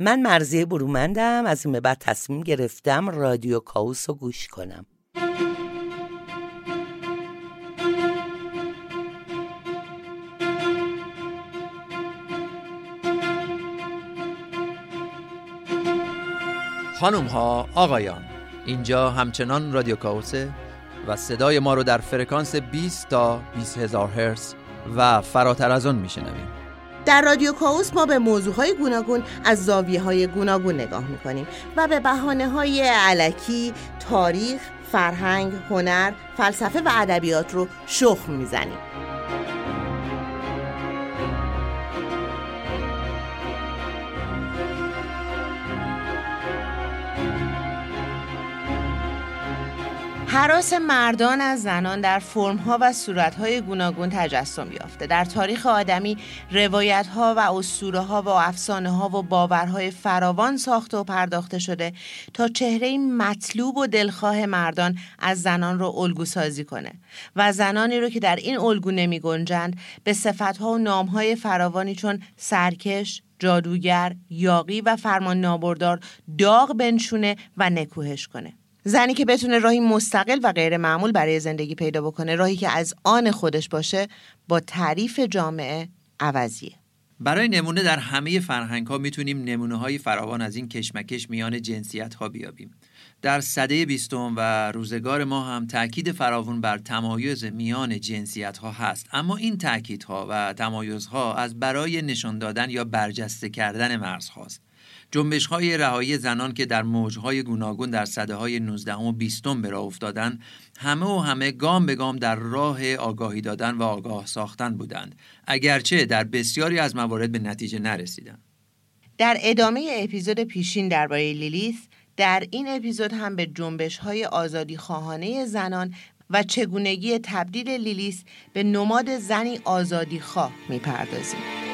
من مرزی برومندم از این به بعد تصمیم گرفتم رادیو کاوس رو گوش کنم. خانم ها آقایان اینجا همچنان رادیو کاوسه و صدای ما رو در فرکانس 20 تا 20 هزار هرتز و فراتر از آن میشنویم. در رادیو کاوس ما به موضوعهای گوناگون از زاویه های گوناگون نگاه می‌کنیم و به بحانه های علکی، تاریخ، فرهنگ، هنر، فلسفه و ادبیات رو شخم می‌زنیم. حراس مردان از زنان در فرمها و صورتهای گوناگون تجسم یافته. در تاریخ آدمی روایتها و اسطورهها و افسانه ها و باورهای فراوان ساخته و پرداخته شده تا چهره مطلوب و دلخواه مردان از زنان رو الگو سازی کنه و زنانی رو که در این الگو نمی گنجند به صفتها و نامهای فراوانی چون سرکش، جادوگر، یاقی و فرمان نابردار داغ بنشونه و نکوهش کنه. زنی که بتونه راهی مستقل و غیر معمول برای زندگی پیدا بکنه راهی که از آن خودش باشه با تعریف جامعه عوضیه. برای نمونه در همه فرهنگ ها می‌تونیم نمونه های فراوان از این کشمکش میان جنسیت ها بیابیم. در صده بیستم و روزگار ما هم تاکید فراوان بر تمایز میان جنسیت ها هست. اما این تاکیدها و تمایزها از برای نشان دادن یا برجسته کردن مرز هاست جنبش های رهایی زنان که در موجهای گوناگون در صده های 19 و 20 به راه افتادن همه و همه گام به گام در راه آگاهی دادن و آگاه ساختن بودند اگرچه در بسیاری از موارد به نتیجه نرسیدند در ادامه اپیزود پیشین درباره لیلیث در این اپیزود هم به جنبش های آزادی خواهانه زنان و چگونگی تبدیل لیلیس به نماد زنی آزادی خواه می‌پردازیم.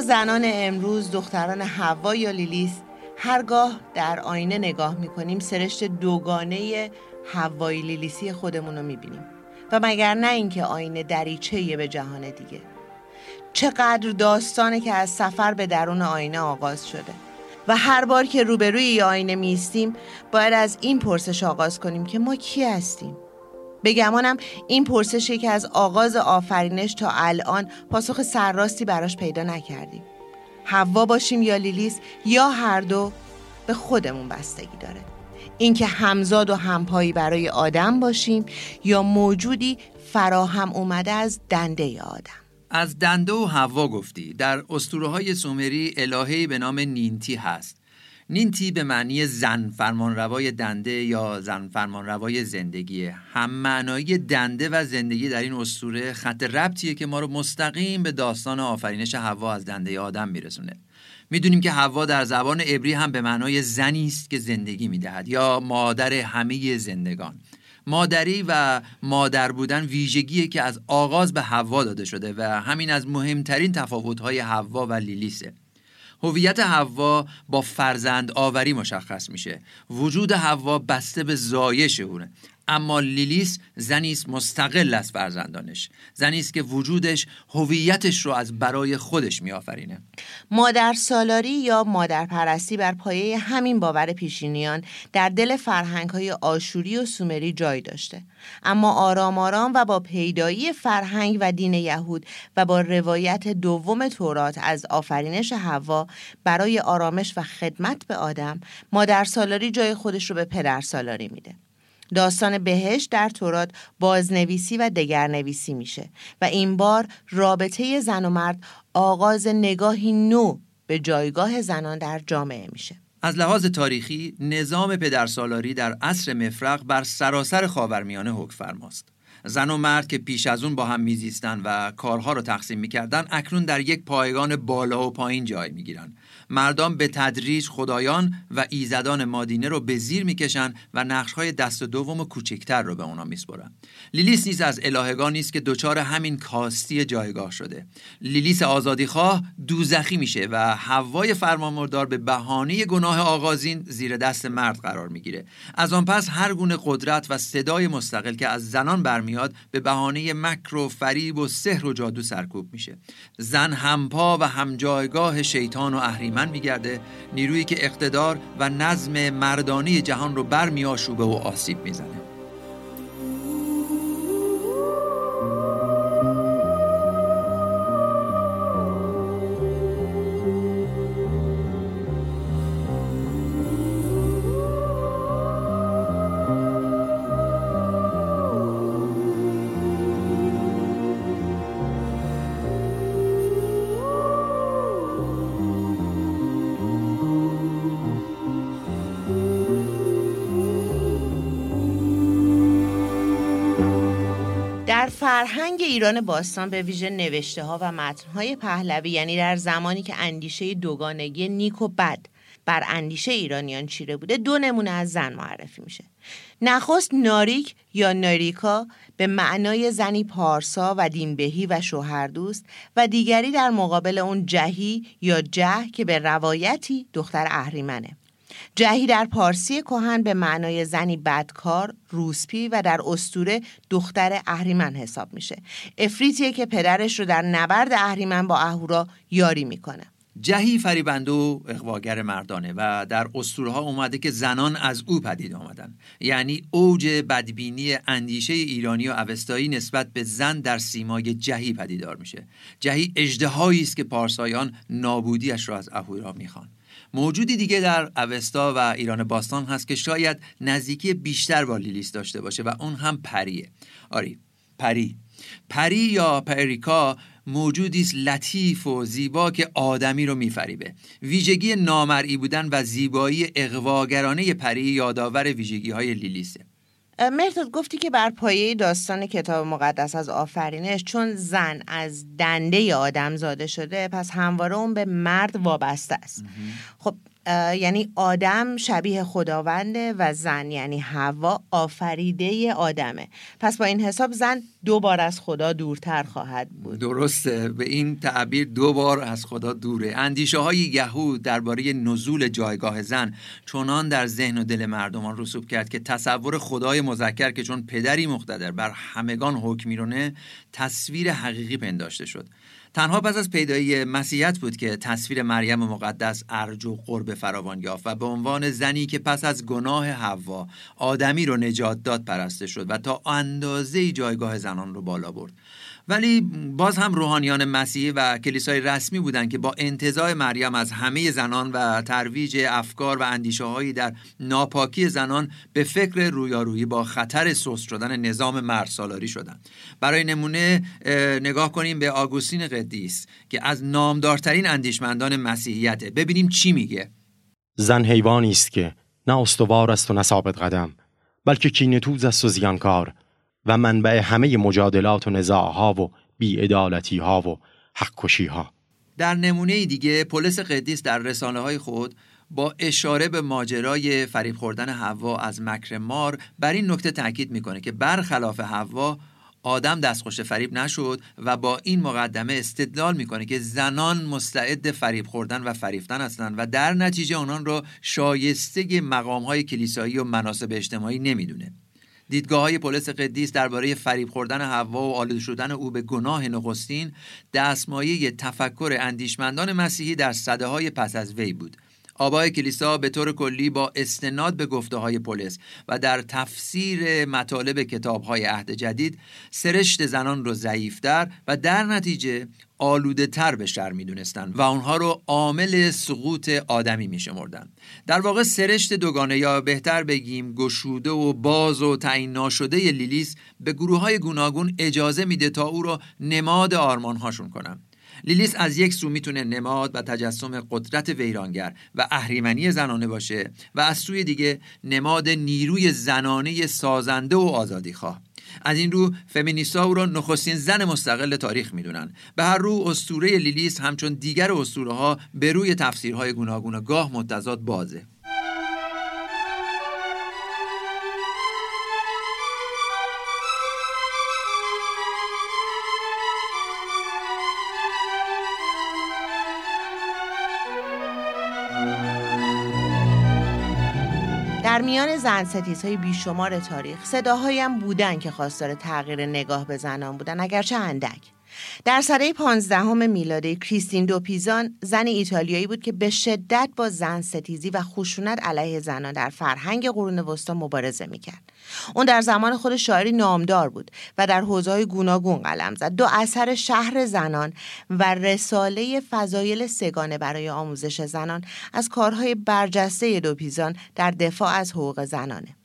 زنان امروز دختران هوا یا لیلیس هرگاه در آینه نگاه می‌کنیم سرشت دوگانه هوایی لیلیسی خودمون رو می‌بینیم. و مگر نه اینکه آینه دریچه به جهان دیگه. چقدر داستانه که از سفر به درون آینه آغاز شده. و هر بار که روبروی آینه میستیم باید از این پرسش آغاز کنیم که ما کی هستیم؟ به گمانم این پرسشی که از آغاز آفرینش تا الان پاسخ سرراستی براش پیدا نکردیم. حوا باشیم یا لیلیس یا هر دو به خودمون بستگی داره. اینکه همزاد و همپایی برای آدم باشیم یا موجودی فراهم اومده از دنده آدم. از دنده و حوا گفتی در اسطوره های سومری الههی به نام نینتی هست. نینتی به معنی زن فرمانروای دنده یا زن فرمانروای زندگی. هم معنایی دنده و زندگی در این اسطوره خط ربطیه که ما رو مستقیم به داستان آفرینش حوا از دنده آدم میرسونه. می‌دونیم که حوا در زبان عبری هم به معنای زنی است که زندگی می‌دهد یا مادر همه زندگان. مادری و مادر بودن ویژگیه که از آغاز به حوا داده شده و همین از مهمترین تفاوت‌های حوا و لیلیسه. هویت حوا با فرزند آوری مشخص میشه. وجود حوا بسته به زایش اونه. اما لیلیس زنی است مستقل از فرزندانش. زنی است که وجودش هویتش رو از برای خودش میآفرینه. مادر سالاری یا مادر پرستی بر پایه همین باور پیشینیان در دل فرهنگ های آشوری و سومری جای داشته. اما آرام آرام و با پیدایی فرهنگ و دین یهود و با روایت دوم تورات از آفرینش حوا برای آرامش و خدمت به آدم مادر سالاری جای خودش رو به پدر سالاری میده. داستان بهش در تورات بازنویسی و دگرنویسی میشه و این بار رابطه زن و مرد آغاز نگاهی نو به جایگاه زنان در جامعه میشه. از لحاظ تاریخی نظام پدرسالاری در عصر مفرق بر سراسر خاورمیانه حکم فرماست. زن و مرد که پیش از اون با هم میزیستن و کارها رو تقسیم می‌کردن اکنون در یک پایگان بالا و پایین جای می‌گیرن. مردان به تدریج خدایان و ایزدان مادینه رو به زیر می‌کشن و نقشهای دست دوم و کوچکتر رو به اونا میسپرن. لیلیس نیز از الهگان نیست که دچار همین کاستی جایگاه شده. لیلیس آزادیخواه دوزخی میشه و هوای فرمانبردار به بهانه گناه آغازین زیر دست مرد قرار می‌گیره. از آن پس هر گونه قدرت و صدای مستقل که از زنان برمیاد به بهانه مکر و فریب و سحر و جادو سرکوب میشه. زن همپا و همجایگاه شیطان و اهریمن میگرده نیرویی که اقتدار و نظم مردانی جهان رو برمیآشوبه و آسیب می‌زنه. فرهنگ ایران باستان به ویژه نوشته ها و متن های پهلوی یعنی در زمانی که اندیشه دوگانگی نیک و بد بر اندیشه ایرانیان چیره بوده دو نمونه از زن معرفی میشه. نخست ناریک یا ناریکا به معنای زنی پارسا و دینبهی و شوهردوست و دیگری در مقابل اون جهی یا جه که به روایتی دختر اهریمنه. جهی در پارسی کهن به معنای زنی بدکار، روسپی و در استوره دختر اهریمن حساب میشه. افریتیه که پدرش رو در نبرد اهریمن با اهورا یاری می‌کنه. جهی فریبنده و اقواگر مردانه و در اسطوره ها اومده که زنان از او پدید آمدن یعنی اوج بدبینی اندیشه ایرانی و اوستایی نسبت به زن در سیمای جهی پدیدار میشه جهی اجدهایی است که پارسایان نابودیش را از اهورا می‌خوان موجودی دیگه در اوستا و ایران باستان هست که شاید نزدیکی بیشتر با لیلیس داشته باشه و اون هم پریه. آری پری. پری یا پریکا موجودی لطیف و زیبا که آدمی رو میفریبه. ویژگی نامرئی بودن و زیبایی اقواگرانه پری یادآور ویژگی های لیلیسه. مرتد گفتی که بر پایه داستان کتاب مقدس از آفرینش چون زن از دنده آدم زاده شده پس همواره اون به مرد وابسته است. خب یعنی آدم شبیه خداونده و زن یعنی هوا آفریده آدمه. پس با این حساب زن دو بار از خدا دورتر خواهد بود. درسته. به این تعبیر دو بار از خدا دوره. اندیشه های یهود درباره نزول جایگاه زن چنان در ذهن و دل مردمان رسوب کرد که تصور خدای مذکر که چون پدری مقتدر بر همگان حکم میرونه تصویر حقیقی پنداشته شد. تنها پس از پیدایی مسیحیت بود که تصویر مریم مقدس ارج و قرب فراوان یافت و به عنوان زنی که پس از گناه حوا آدمی رو نجات داد پرسته شد و تا اندازه جایگاه زنان رو بالا برد. ولی باز هم روحانیان مسیحی و کلیسای رسمی بودند که با انتظای مریم از همه زنان و ترویج افکار و اندیشه هایی در ناپاکی زنان به فکر رویارویی با خطر سوس شدن نظام مرسالاری شدند برای نمونه نگاه کنیم به آگوستین قدیس که از نامدارترین اندیشمندان مسیحیته. ببینیم چی میگه. زن حیوانی است که نه استوار است و نه ثابت قدم بلکه کینتوز است و زیانکار. و منبع همه مجادلات و نزاعها و بیعدالتی ها و حق ها در نمونه دیگه پولس قدیس در رسانه های خود با اشاره به ماجرای فریب خوردن حوا از مکر مار بر این نکته تاکید می‌کنه که برخلاف حوا آدم دستخوش فریب نشد و با این مقدمه استدلال می‌کنه که زنان مستعد فریب خوردن و فریفتن هستند و در نتیجه آنان را شایسته مقام های کلیسایی و مناسب اجتماعی نمی‌دونه. دیدگاه های پولس قدیس درباره فریب خوردن هوا و آلوده شدن او به گناه نخستین دستمایه تفکر اندیشمندان مسیحی در صده های پس از وی بود. آبای کلیسا به طور کلی با استناد به گفته های پولس و در تفسیر مطالب کتاب های عهد جدید سرشت زنان رو ضعیفتر و در نتیجه آلوده تر به شر می دونستن و اونها رو عامل سقوط آدمی می شمردن. در واقع سرشت دوگانه یا بهتر بگیم گشوده و باز و تعیین ناشده لیلیس به گروه های گوناگون اجازه میده تا او را نماد آرمان هاشون کنن. لیلیس از یک سو می‌تونه نماد و تجسم قدرت ویرانگر و اهریمنی زنانه باشه و از سوی دیگه نماد نیروی زنانه سازنده و آزادی خواه. از این رو فمینیستا او را نخستین زن مستقل تاریخ می‌دونن. به هر رو استوره لیلیس همچون دیگر اسطوره ها به روی تفسیرهای گوناگون گاه متضاد بازه. در میان زن ستیز های بیشمار تاریخ صداهایی هم بودن که خواستار تغییر نگاه به زنان بودن اگرچه اندک. در سده پانزدهم میلادی کریستین دوپیزان زن ایتالیایی بود که به شدت با زن ستیزی و خشونت علیه زنان در فرهنگ قرون وسطا مبارزه می‌کرد. اون در زمان خود شاعری نامدار بود و در حوزه‌های گوناگون قلم زد. دو اثر شهر زنان و رساله فضایل سگانه برای آموزش زنان از کارهای برجسته دوپیزان در دفاع از حقوق زنانه.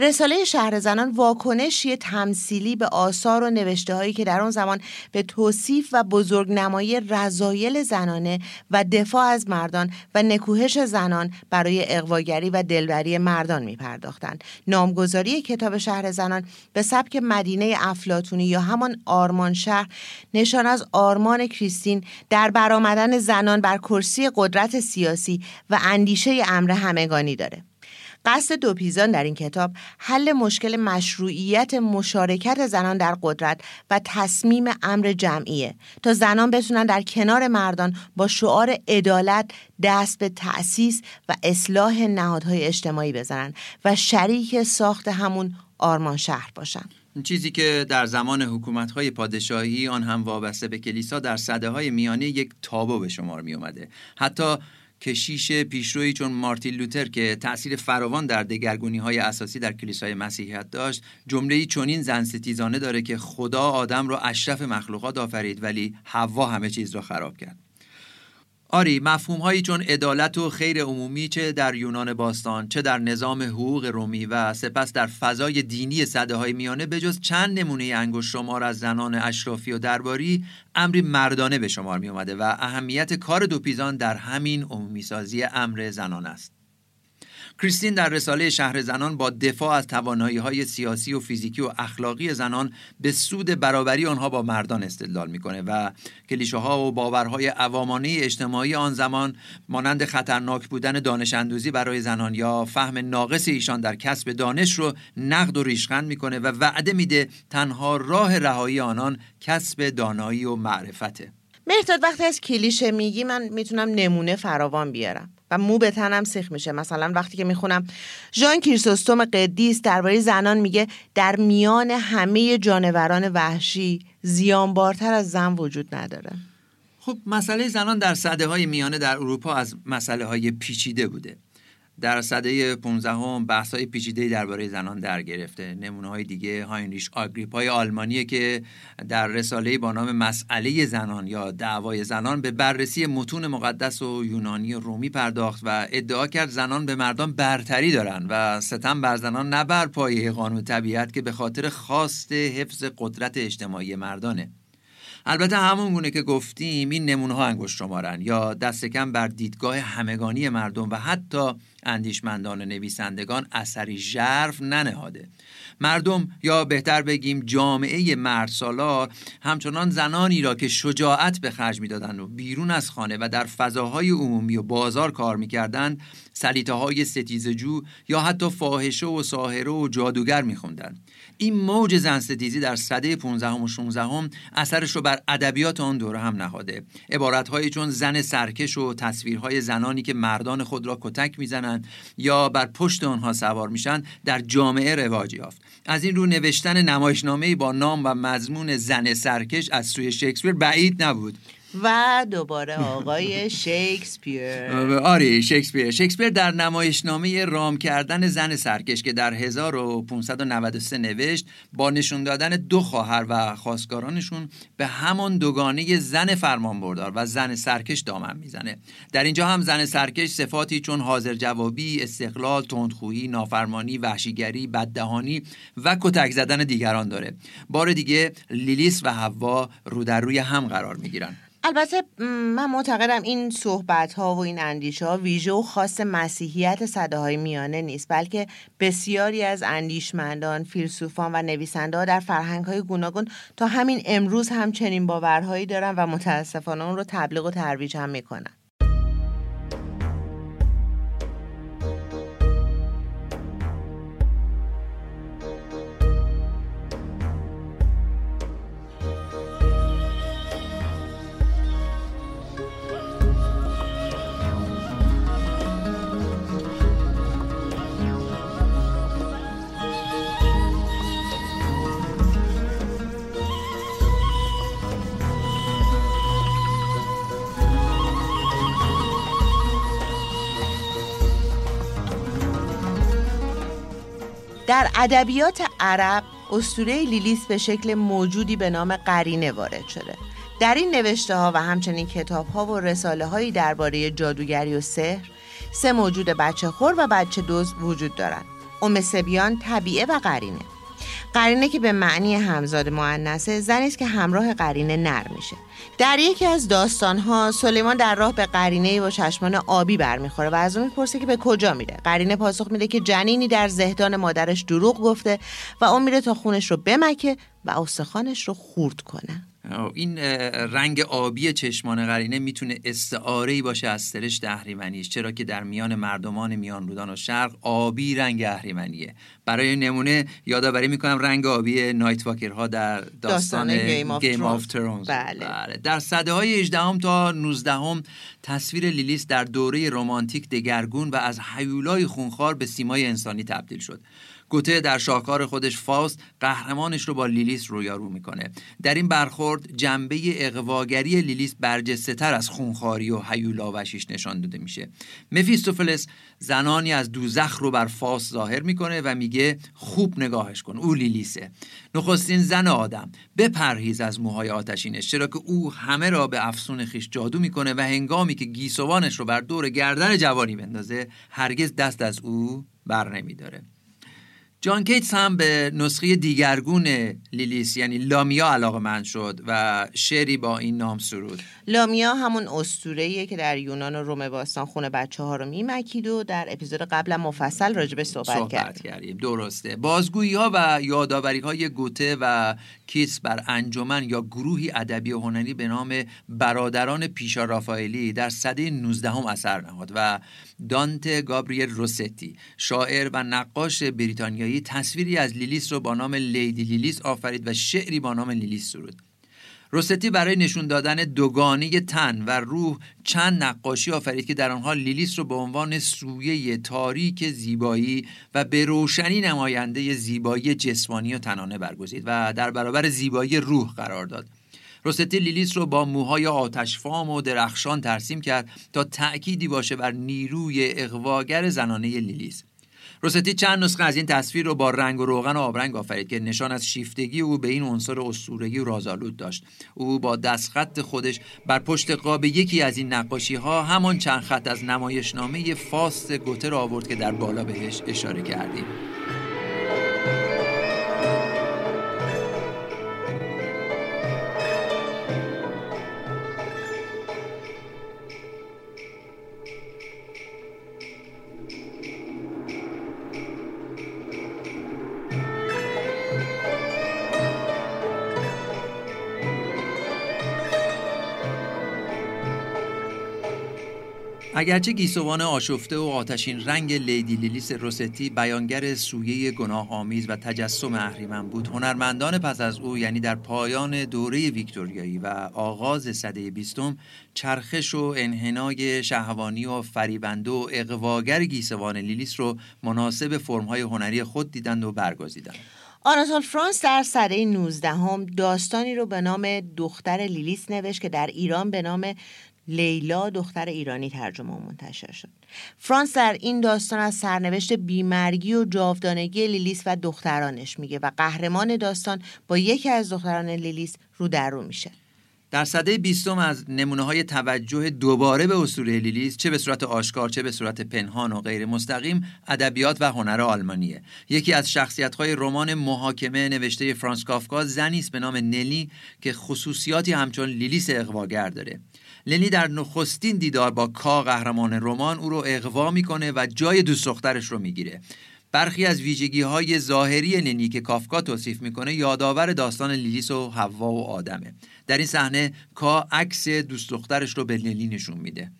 رساله شهر زنان واکنشی تمثیلی به آثار و نوشته هایی که در آن زمان به توصیف و بزرگنمایی رضایل زنانه و دفاع از مردان و نکوهش زنان برای اقواگری و دلبری مردان می پرداختند. نامگذاری کتاب شهر زنان به سبک مدینه افلاتونی یا همان آرمان شهر نشان از آرمان کریستین در برآمدن زنان بر کرسی قدرت سیاسی و اندیشه امر همگانی داره. قصد دوپیزان در این کتاب حل مشکل مشروعیت مشارکت زنان در قدرت و تصمیم امر جمعیه تا زنان بتونن در کنار مردان با شعار عدالت دست به تأسیس و اصلاح نهادهای اجتماعی بزنن و شریک ساخت همون آرمان شهر باشن چیزی که در زمان حکومت‌های پادشاهی آن هم وابسته به کلیسا در صده های میانه یک تابو به شمار می اومده. حتی کشیش پیشرویی چون مارتین لوتر که تأثیر فراوان در دگرگونی های اساسی در کلیسای مسیحیت داشت جمله چنین زن ستیزانه داره که خدا آدم رو اشرف مخلوقات آفرید ولی حوا همه چیز را خراب کرد. آری مفهوم هایی چون عدالت و خیر عمومی چه در یونان باستان چه در نظام حقوق رومی و سپس در فضای دینی صده های میانه به جز چند نمونه انگشت شمار از زنان اشرافی و درباری امری مردانه به شمار می اومده و اهمیت کار دوپیزان در همین عمومی سازی امر زنان است. کریستین در رساله شهر زنان با دفاع از توانایی های سیاسی و فیزیکی و اخلاقی زنان به سود برابری آنها با مردان استدلال می‌کنه و کلیشه ها و باورهای عوامانه اجتماعی آن زمان مانند خطرناک بودن دانش اندوزی برای زنان یا فهم ناقص ایشان در کسب دانش رو نقد و ریشخند می‌کنه و وعده میده تنها راه رهایی آنان کسب دانایی و معرفته. مهداد وقتی از کلیشه میگی من می‌تونم نمونه فراوان بیارم. و مو به تنم سیخ میشه. مثلا وقتی که می‌خونم ژان کریسوستوم قدیس درباره زنان میگه در میان همه جانوران وحشی زیانبارتر از زن وجود نداره. خب مسئله زنان در صده های میانه در اروپا از مسئله های پیچیده بوده. در سده 15 هم بحث های پیچیده درباره زنان در گرفته. نمونه های دیگه هاینریش آگریپای آلمانیه که در رساله با نام مسئله زنان یا دعوای زنان به بررسی متون مقدس و یونانی و رومی پرداخت و ادعا کرد زنان به مردان برتری دارن و ستم بر زنان نه بر پایه قانون طبیعت که به خاطر خواست حفظ قدرت اجتماعی مردانه. البته همون گونه که گفتیم این نمونه ها انگشت شمارن یا دست کم بر دیدگاه همگانی مردم و حتی اندیشمندان و نویسندگان اثری ژرف ننهاده. مردم یا بهتر بگیم جامعه مرد همچنان زنانی را که شجاعت به خرج می‌دادند و بیرون از خانه و در فضاهای عمومی و بازار کار می‌کردند سلیته های ستیزجو یا حتی فاحشه و ساهره و جادوگر میخوندند. این موج زن ستیزی در سده 15 و 16 هم اثرش رو بر ادبیات آن دوره هم نهاده. عبارتهایی چون زن سرکش و تصویرهای زنانی که مردان خود را کتک می‌زنند یا بر پشت آنها سوار میشن در جامعه رواج یافت. از این رو نوشتن نمایشنامه با نام و مضمون زن سرکش از سوی شکسپیر بعید نبود. و دوباره آقای شکسپیر. آره شکسپیر. شکسپیر در نمایشنامه رام کردن زن سرکش که در 1593 نوشت با نشون دادن دو خواهر و خواستگارانشون به همان دوگانه زن فرمانبردار و زن سرکش دامن می‌زنه. در اینجا هم زن سرکش صفاتی چون حاضر جوابی استقلال تندخویی نافرمانی وحشیگری بددهانی و کتک زدن دیگران داره. بار دیگه لیلیس و حوا رو در روی هم قرار می‌گیرن. البته من معتقدم این صحبت ها و این اندیشه ها ویژه و خاص مسیحیت صده های میانه نیست بلکه بسیاری از اندیشمندان، فیلسوفان و نویسنده ها در فرهنگ های گوناگون تا همین امروز هم چنین باورهایی دارن و متاسفانه اون رو تبلیغ و ترویج هم می‌کنن. در ادبیات عرب اسطوره لیلیس به شکل موجودی به نام قرینه وارد شده. در این نوشته ها و همچنین کتاب ها و رساله هایی درباره جادوگری و سحر سه موجود بچه خور و بچه دوز وجود دارند. ام سبیان طبیعه و قرینه. قرینه که به معنی همزاد معنسه زنی است که همراه قرینه نر میشه. در یکی از داستانها سلیمان در راه به قرینه با چشمان آبی برمیخوره و از اون می‌پرسه که به کجا میره. قرینه پاسخ میده که جنینی در زهدان مادرش دروغ گفته و اون میره تا خونش رو بمکه و استخوانش رو خورد کنه. این رنگ آبی چشمان قرینه می‌تونه استعاره ای باشه از سرشت اهریمنیش. چرا که در میان مردمان میان رودان و شرق آبی رنگ اهریمنیه. برای نمونه یادآوری می‌کنم رنگ آبی Night Walker ها در داستان, Game of Thrones بله. بله. در سده های 18 تا 19 هم تصویر لیلیث در دوره رمانتیک دگرگون و از هیولای خونخوار به سیمای انسانی تبدیل شد. گوته در شاهکار خودش فاست قهرمانش رو با لیلیس رویارو می‌کنه. در این برخورد جنبه اقواگری لیلیس برجسته تر از خونخاری و هیولاوشیش نشان داده میشه. مفیستوفلس زنانی از دوزخ رو بر فاست ظاهر می‌کنه و میگه خوب نگاهش کن او لیلیسه. نخستین زن آدم بپرهیز از موهای آتشینش چرا که او همه را به افسون خیش جادو می‌کنه و هنگامی که گیسوانش رو بر دور گردن جوانی بندازه هرگز دست از او بر نمیداره. جان کیتس هم به نسخه دیگرگون لیلیس یعنی لامیا علاقه من شد و شعری با این نام سرود. لامیا همون استورهیه که در یونان و روم باستان خونه بچه ها رو میمکید و در اپیزود قبل مفصل راجبش صحبت, صحبت کردیم. درسته. بازگویی ها و یادآوری های گوته و کیتس بر انجمن یا گروهی ادبی هنری به نام برادران پیشا رافائلی در سده 19 هم اثر نهاد و دانت گابریل روستی شاعر و نقاش بریتانیایی تصویری از لیلیس رو با نام لیدی لیلیس آفرید و شعری با نام لیلیس سرود. روستی برای نشون دادن دوگانه تن و روح چند نقاشی آفرید که در آنها لیلیس رو به عنوان سویه تاریک زیبایی و به روشنی نماینده زیبایی جسمانی و تنانه برگزید و در برابر زیبایی روح قرار داد. روستی لیلیس رو با موهای آتشفام و درخشان ترسیم کرد تا تأکیدی باشه بر نیروی اقواگر زنانه لیلیس. روستی چند نسخه از این تصویر رو با رنگ و روغن و آبرنگ آفرید که نشان از شیفتگی او به این عنصر اسطوره‌ای و رازآلود داشت. او با دستخط خودش بر پشت قاب یکی از این نقاشی ها همان چند خط از نمایشنامه فاست گوته آورد که در بالا بهش اشاره کردیم. اگرچه گیسوان آشفته و آتشین رنگ لیدی لیلیس روستی بیانگر سویه گناه آمیز و تجسم اهریمن بود هنرمندان پس از او یعنی در پایان دوره ویکتوریایی و آغاز سده بیستم چرخش و انحنای شهوانی و فریبنده و اقواگر گیسوان لیلیس رو مناسب فرمهای هنری خود دیدند و برگزیدند. آناتول فرانس در سده 19 هم داستانی رو به نام دختر لیلیس نوشت که در ایران به نام لیلا دختر ایرانی ترجمه و منتشر شد. فرانس در این داستان از سرنوشت بیمرگی و جاودانگی لیلیس و دخترانش میگه و قهرمان داستان با یکی از دختران لیلیس رو در رو میشه. در صده بیستم از نمونه های توجه دوباره به اسطوره لیلیس چه به صورت آشکار چه به صورت پنهان و غیر مستقیم ادبیات و هنر آلمانیه. یکی از شخصیت های رمان محاکمه نوشته فرانس کافکا زنی است به نام نلی که خصوصیاتی همچون لیلیس اقواگر داره. لنی در نخستین دیدار با کا قهرمان رمان او رو اقوا می‌کنه و جای دوست دخترش رو می‌گیره. برخی از ویژگی های ظاهری لنی که کافکا توصیف می‌کنه یادآور داستان لیلیس و حوا و آدمه. در این صحنه کا عکس دوست دخترش رو به لنی نشون میده.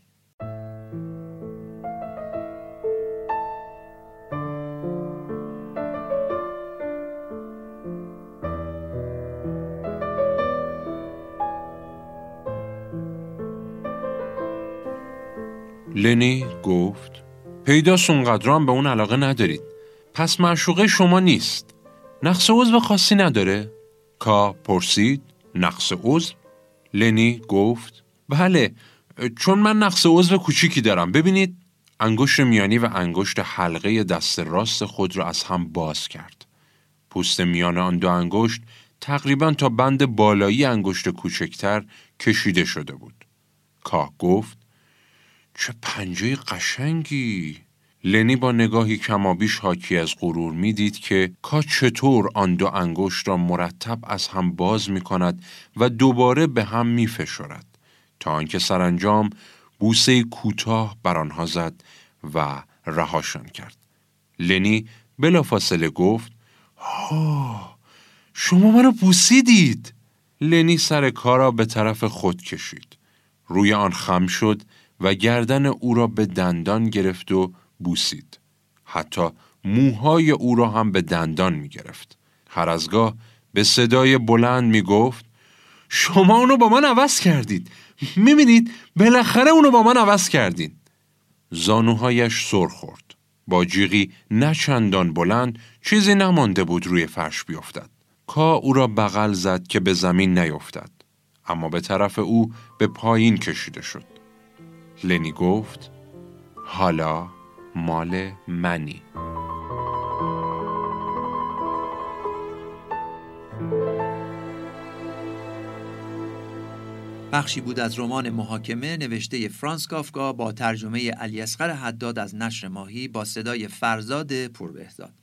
لنی گفت پیداست اونقدر به اون علاقه ندارید. پس معشوقه شما نیست. نقص عضو خاصی نداره؟ کا پرسید نقص عضو؟ لنی گفت بله چون من نقص عضو کوچیکی دارم. ببینید انگشت میانی و انگشت حلقه دست راست خود را از هم باز کرد. پوست میان آن دو انگشت تقریبا تا بند بالایی انگشت کوچکتر کشیده شده بود. کا گفت چه پنجه قشنگی. لنی با نگاهی کمابیش حاکی از غرور می‌دید که کا چطور آن دو انگشت را مرتب از هم باز می کند و دوباره به هم می فشرد تا آنکه سرانجام بوسه کوتاه بر آنها زد و رهاشان کرد. لنی بلافاصله گفت ها شما منو بوسیدید. لنی سر کارا به طرف خود کشید. روی آن خم شد و گردن او را به دندان گرفت و بوسید. حتی موهای او را هم به دندان می گرفت. هر ازگاه به صدای بلند می گفت شما اونو با من عوض کردید. بینید بالاخره اونو با من عوض کردید. زانوهایش سر خورد. با جیغی نه چندان بلند چیزی نمانده بود روی فرش بیفتد. کا او را بغل زد که به زمین نیفتد. اما به طرف او به پایین کشیده شد. لنی گفت حالا مال منی. بخشی بود از رمان محاکمه نوشته فرانس کافکا با ترجمه علی اصغر حداد از نشر ماهی با صدای فرزاد پوربهزاد.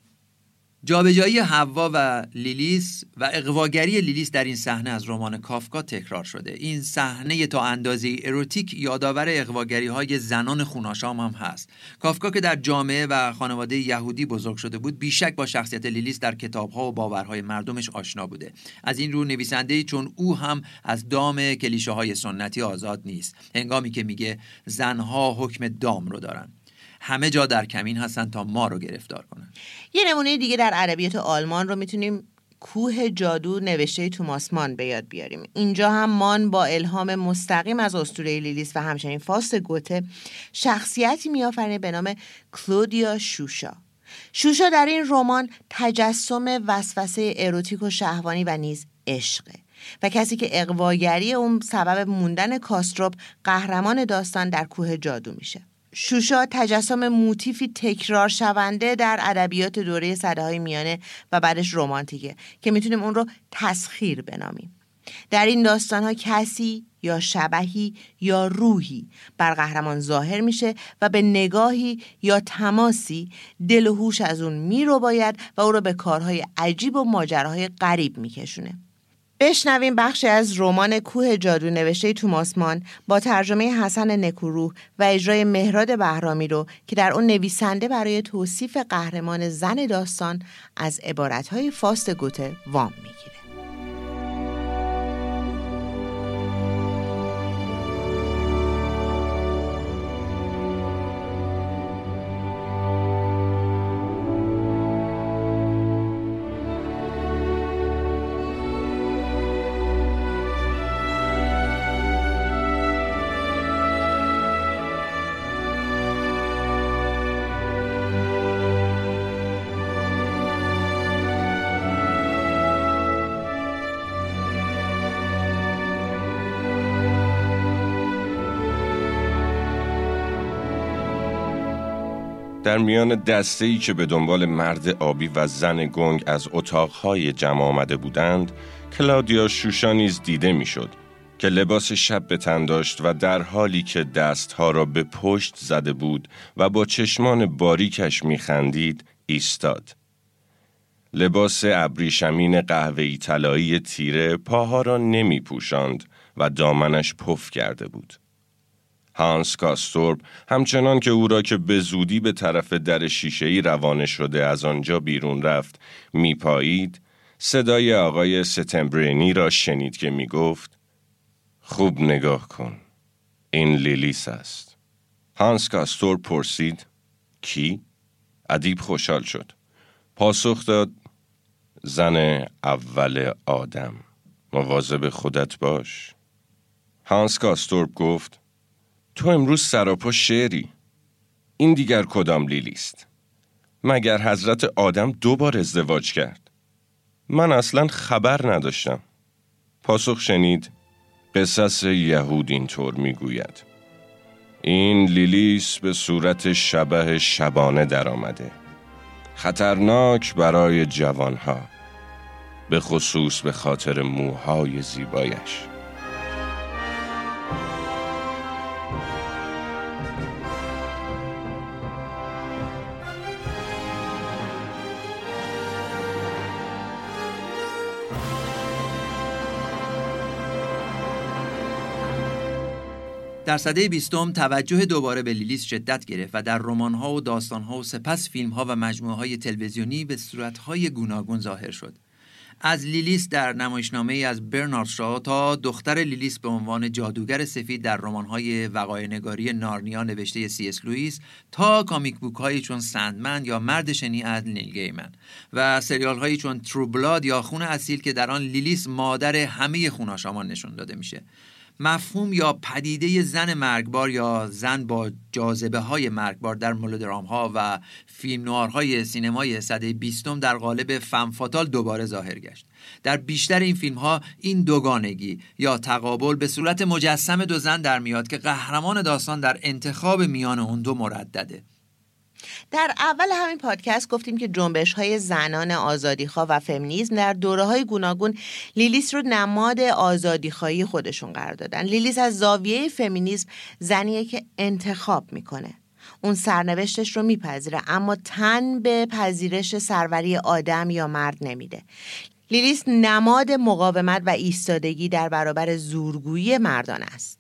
جابجایی حوا و لیلیس و اقواگری لیلیس در این صحنه از رمان کافکا تکرار شده. این صحنه تا اندازه اروتیک یادآور اقواگری های زنان خوناشام هم هست. کافکا که در جامعه و خانواده یهودی بزرگ شده بود بیشک با شخصیت لیلیس در کتابها و باورهای مردمش آشنا بوده. از این رو نویسنده چون او هم از دام کلیشه های سنتی آزاد نیست. هنگامی که میگه زنها حکم دام رو دارن. همه جا در کمین هستن تا ما رو گرفتار کنن. یه نمونه دیگه در ادبیات آلمان رو می‌تونیم کوه جادو نوشته توماس مان به یاد بیاریم. اینجا هم مان با الهام مستقیم از اسطوره لیلیس و همچنین فاست گوته شخصیتی میآفرینه به نام کلودیا شوشا. شوشا در این رمان تجسم وسوسه اروتیک و شهوانی و نیز عشقه و کسی که اقواگری اون سبب موندن کاستروپ قهرمان داستان در کوه جادو میشه. شوشا تجسم موتیفی تکرار شونده در ادبیات دوره صده های میانه و بعدش رومانتیکه که می‌تونیم اون رو تسخیر بنامیم. در این داستان ها کسی یا شبهی یا روحی بر قهرمان ظاهر میشه و به نگاهی یا تماسی دل و هوش از اون میرو باید و او رو به کارهای عجیب و ماجراهای غریب میکشونه. بشنویم بخشی از رمان کوه جادو نوشته توماسمان با ترجمه حسن نکوروح و اجرای مهراد بهرامی رو که در اون نویسنده برای توصیف قهرمان زن داستان از عبارتهای فاست گوته وام می‌گیره. در میان دسته ای که به دنبال مرد آبی و زن گنگ از اتاقهای جمع آمده بودند کلاودیا شوشا نیز دیده می‌شد که لباس شب به تن داشت و در حالی که دستها را به پشت زده بود و با چشمان باریکش میخندید ایستاد. لباس ابریشمین قهوه‌ای طلایی تیره پاها را نمی و دامنش پف کرده بود. هانس کاستورب همچنان که او را که به زودی به طرف در شیشه‌ای روانه شده از آنجا بیرون رفت میپایید. صدای آقای ستمبرینی را شنید که می گفت خوب نگاه کن این لیلیس است. هانس کاستور پرسید کی؟ ادیب خوشحال شد. پاسخ داد زن اول آدم مواظب خودت باش. هانس کاستورب گفت تو امروز سراپا شعری. این دیگر کدام لیلیست مگر حضرت آدم دو بار ازدواج کرد؟ من اصلا خبر نداشتم. پاسخ شنید قصص یهود اینطور می‌گوید. این لیلیس به صورت شبه شبانه درآمده. خطرناک برای جوانها به خصوص به خاطر موهای زیبایش. در سده بیستم توجه دوباره به لیلیس شدت گرفت و در رمان‌ها و داستان‌ها و سپس فیلم‌ها و مجموعه‌های تلویزیونی به صورت‌های گوناگون ظاهر شد. از لیلیث در نمایشنامه ای از برنارد شاو تا دختر لیلیث به عنوان جادوگر سفید در رمان‌های وقایع‌نگاری نارنیا نوشته سی اس لوئیس تا comic book هایی چون Sandman یا مرد شنی از نیل گیمن و سریال‌هایی چون True Blood یا خون اصیل که در آن لیلیث مادر همه خون‌آشامان نشون داده میشه. مفهوم یا پدیده زن مرگبار یا زن با جاذبه های مرگبار در ملودرام ها و فیلم نوارهای سینمای صده بیستم در قالب فمفاتال دوباره ظاهر گشت. در بیشتر این فیلم ها این دوگانگی یا تقابل به صورت مجسم دو زن در میاد که قهرمان داستان در انتخاب میان اون دو مردده. در اول همین پادکست گفتیم که جنبش های زنان آزادیخواه و فمینیسم در دوره های گوناگون لیلیس رو نماد آزادیخواهی خودشون قرار دادن. لیلیس از زاویه فمینیسم زنیه که انتخاب می‌کنه. اون سرنوشتش رو میپذیره اما تن به پذیرش سروری آدم یا مرد نمیده. لیلیس نماد مقاومت و ایستادگی در برابر زورگویی مردان است.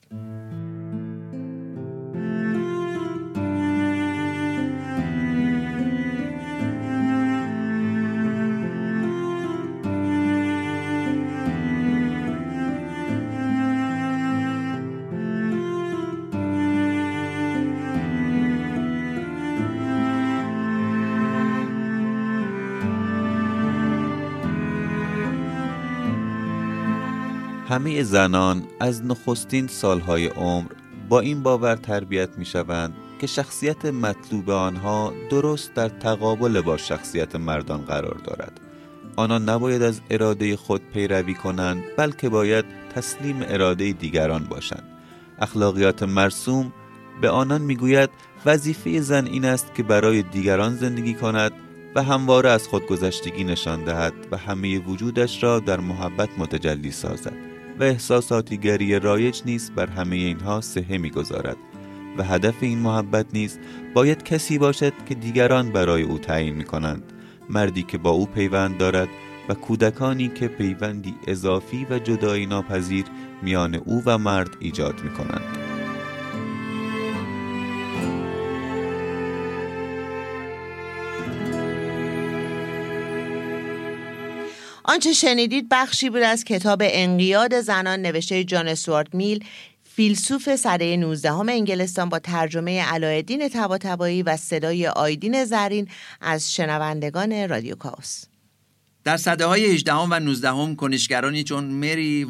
همه زنان از نخستین سالهای عمر با این باور تربیت می شوند که شخصیت مطلوب آنها درست در تقابل با شخصیت مردان قرار دارد. آنان نباید از اراده خود پیروی کنند بلکه باید تسلیم اراده دیگران باشند. اخلاقیات مرسوم به آنان می‌گوید وظیفه زن این است که برای دیگران زندگی کند و همواره از خودگذشتگی نشان دهد و همه وجودش را در محبت متجلی سازد. و احساساتی گری رایج نیست بر همه اینها سهه می‌گذارد و هدف این محبت نیست باید کسی باشد که دیگران برای او تعیین می کنند مردی که با او پیوند دارد و کودکانی که پیوندی اضافی و جدایی ناپذیر میان او و مرد ایجاد می کنند. آنچه شنیدید بخشی بود از کتاب انقیاد زنان نوشته جان سوارت میل فیلسوف سده 19 هم انگلستان با ترجمه علایدین تباتبایی و صدای آیدین زرین از شنوندگان رادیو کاوس. در صده های 18 و 19 هم کنشگرانی چون مری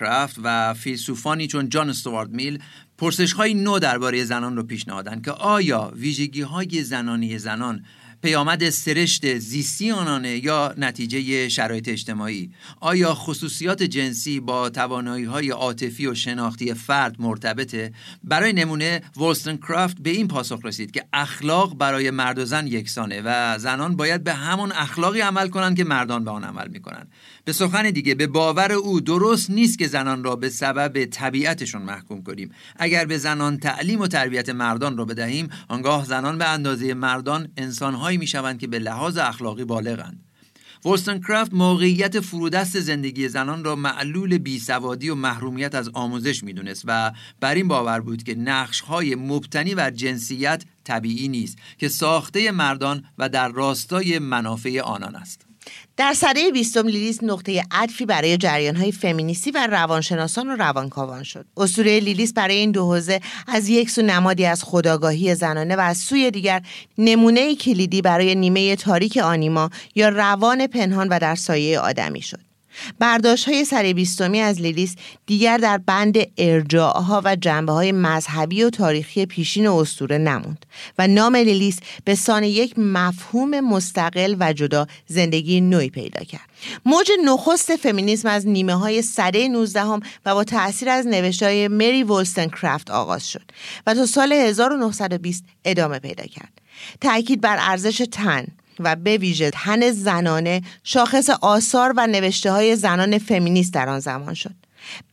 کرافت و فیلسوفانی چون جان استوارد میل پرسش های نو درباره زنان رو پیشنهادند که آیا ویژگی های زنانی زنان پیامد سرشت زیستی آنانه یا نتیجه شرایط اجتماعی؟ آیا خصوصیات جنسی با توانایی های عاطفی و شناختی فرد مرتبطه؟ برای نمونه ولستن کرافت به این پاسخ رسید که اخلاق برای مرد و زن یکسانه و زنان باید به همون اخلاقی عمل کنند که مردان به آن عمل می‌کنند. به سخن دیگه به باور او درست نیست که زنان را به سبب طبیعتشون محکوم کنیم. اگر به زنان تعلیم و تربیت مردان را بدهیم آنگاه زنان به اندازه مردان انسانهایی می‌شوند که به لحاظ اخلاقی بالغند. وستن کرافت موقعیت فرودست زندگی زنان را معلول بیسوادی و محرومیت از آموزش می‌دونست و بر این باور بود که نقش های مبتنی بر جنسیت طبیعی نیست که ساخته مردان و در راستای منافع آنان است. در سده بیستم لیلیس نقطه عطفی برای جریان های فمینیستی و روانشناسان و روانکاوان شد. اسطوره لیلیس برای این دو حوزه از یک سو نمادی از خداگاهی زنانه و از سوی دیگر نمونه کلیدی برای نیمه تاریک آنیما یا روان پنهان و در سایه آدمی شد. برداشت های سر بیستمی از لیلیس دیگر در بند ارجاعها و جنبه های مذهبی و تاریخی پیشین اسطوره نموند و نام لیلیس به سان یک مفهوم مستقل و جدا زندگی نوعی پیدا کرد. موج نخست فمینیسم از نیمه های سده 19 هم و با تاثیر از نوشته های مری ولستن کرافت آغاز شد و تا سال 1920 ادامه پیدا کرد. تأکید بر ارزش تن و به ویژه تن زنانه شاخص آثار و نوشته های زنان فمینیست در آن زمان شد.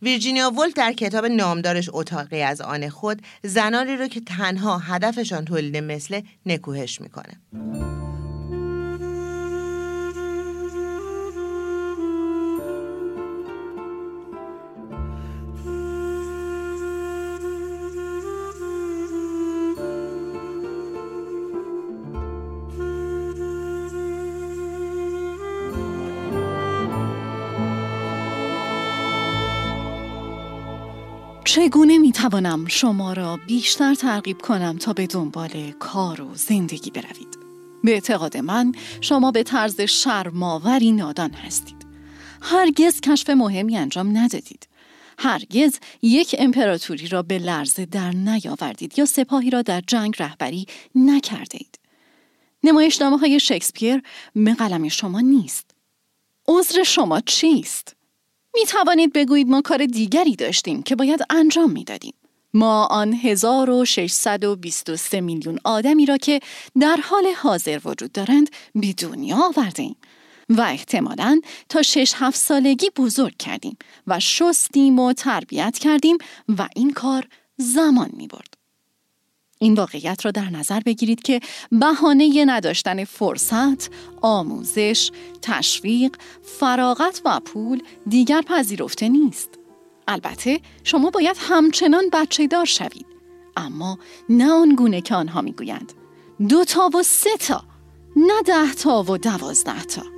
ویرجینیا ولف در کتاب نامدارش اتاقی از آن خود زنانی رو که تنها هدفشان تولید مثل نکوهش می‌کنه. چگونه می توانم شما را بیشتر ترغیب کنم تا به دنبال کار و زندگی بروید؟ به اعتقاد من شما به طرز شرماوری نادان هستید. هرگز کشف مهمی انجام ندادید. هرگز یک امپراتوری را به لرزه در نیاوردید یا سپاهی را در جنگ رهبری نکرده اید. نمایشنامه های شکسپیر به قلم شما نیست. عذر شما چیست؟ می توانید بگویید ما کار دیگری داشتیم که باید انجام می دادیم. ما آن 1623 میلیون آدمی را که در حال حاضر وجود دارند به دنیا آوردیم و احتمالا تا 6 هفت سالگی بزرگ کردیم و شستیم و تربیت کردیم و این کار زمان می برد. این واقعیت را در نظر بگیرید که بهانه نداشتن فرصت، آموزش، تشویق، فراغت و پول دیگر پذیرفته نیست. البته شما باید همچنان بچه دار شوید. اما نه آن گونه که آنها می‌گویند. دو تا و سه تا، نه ده تا و دوازده تا.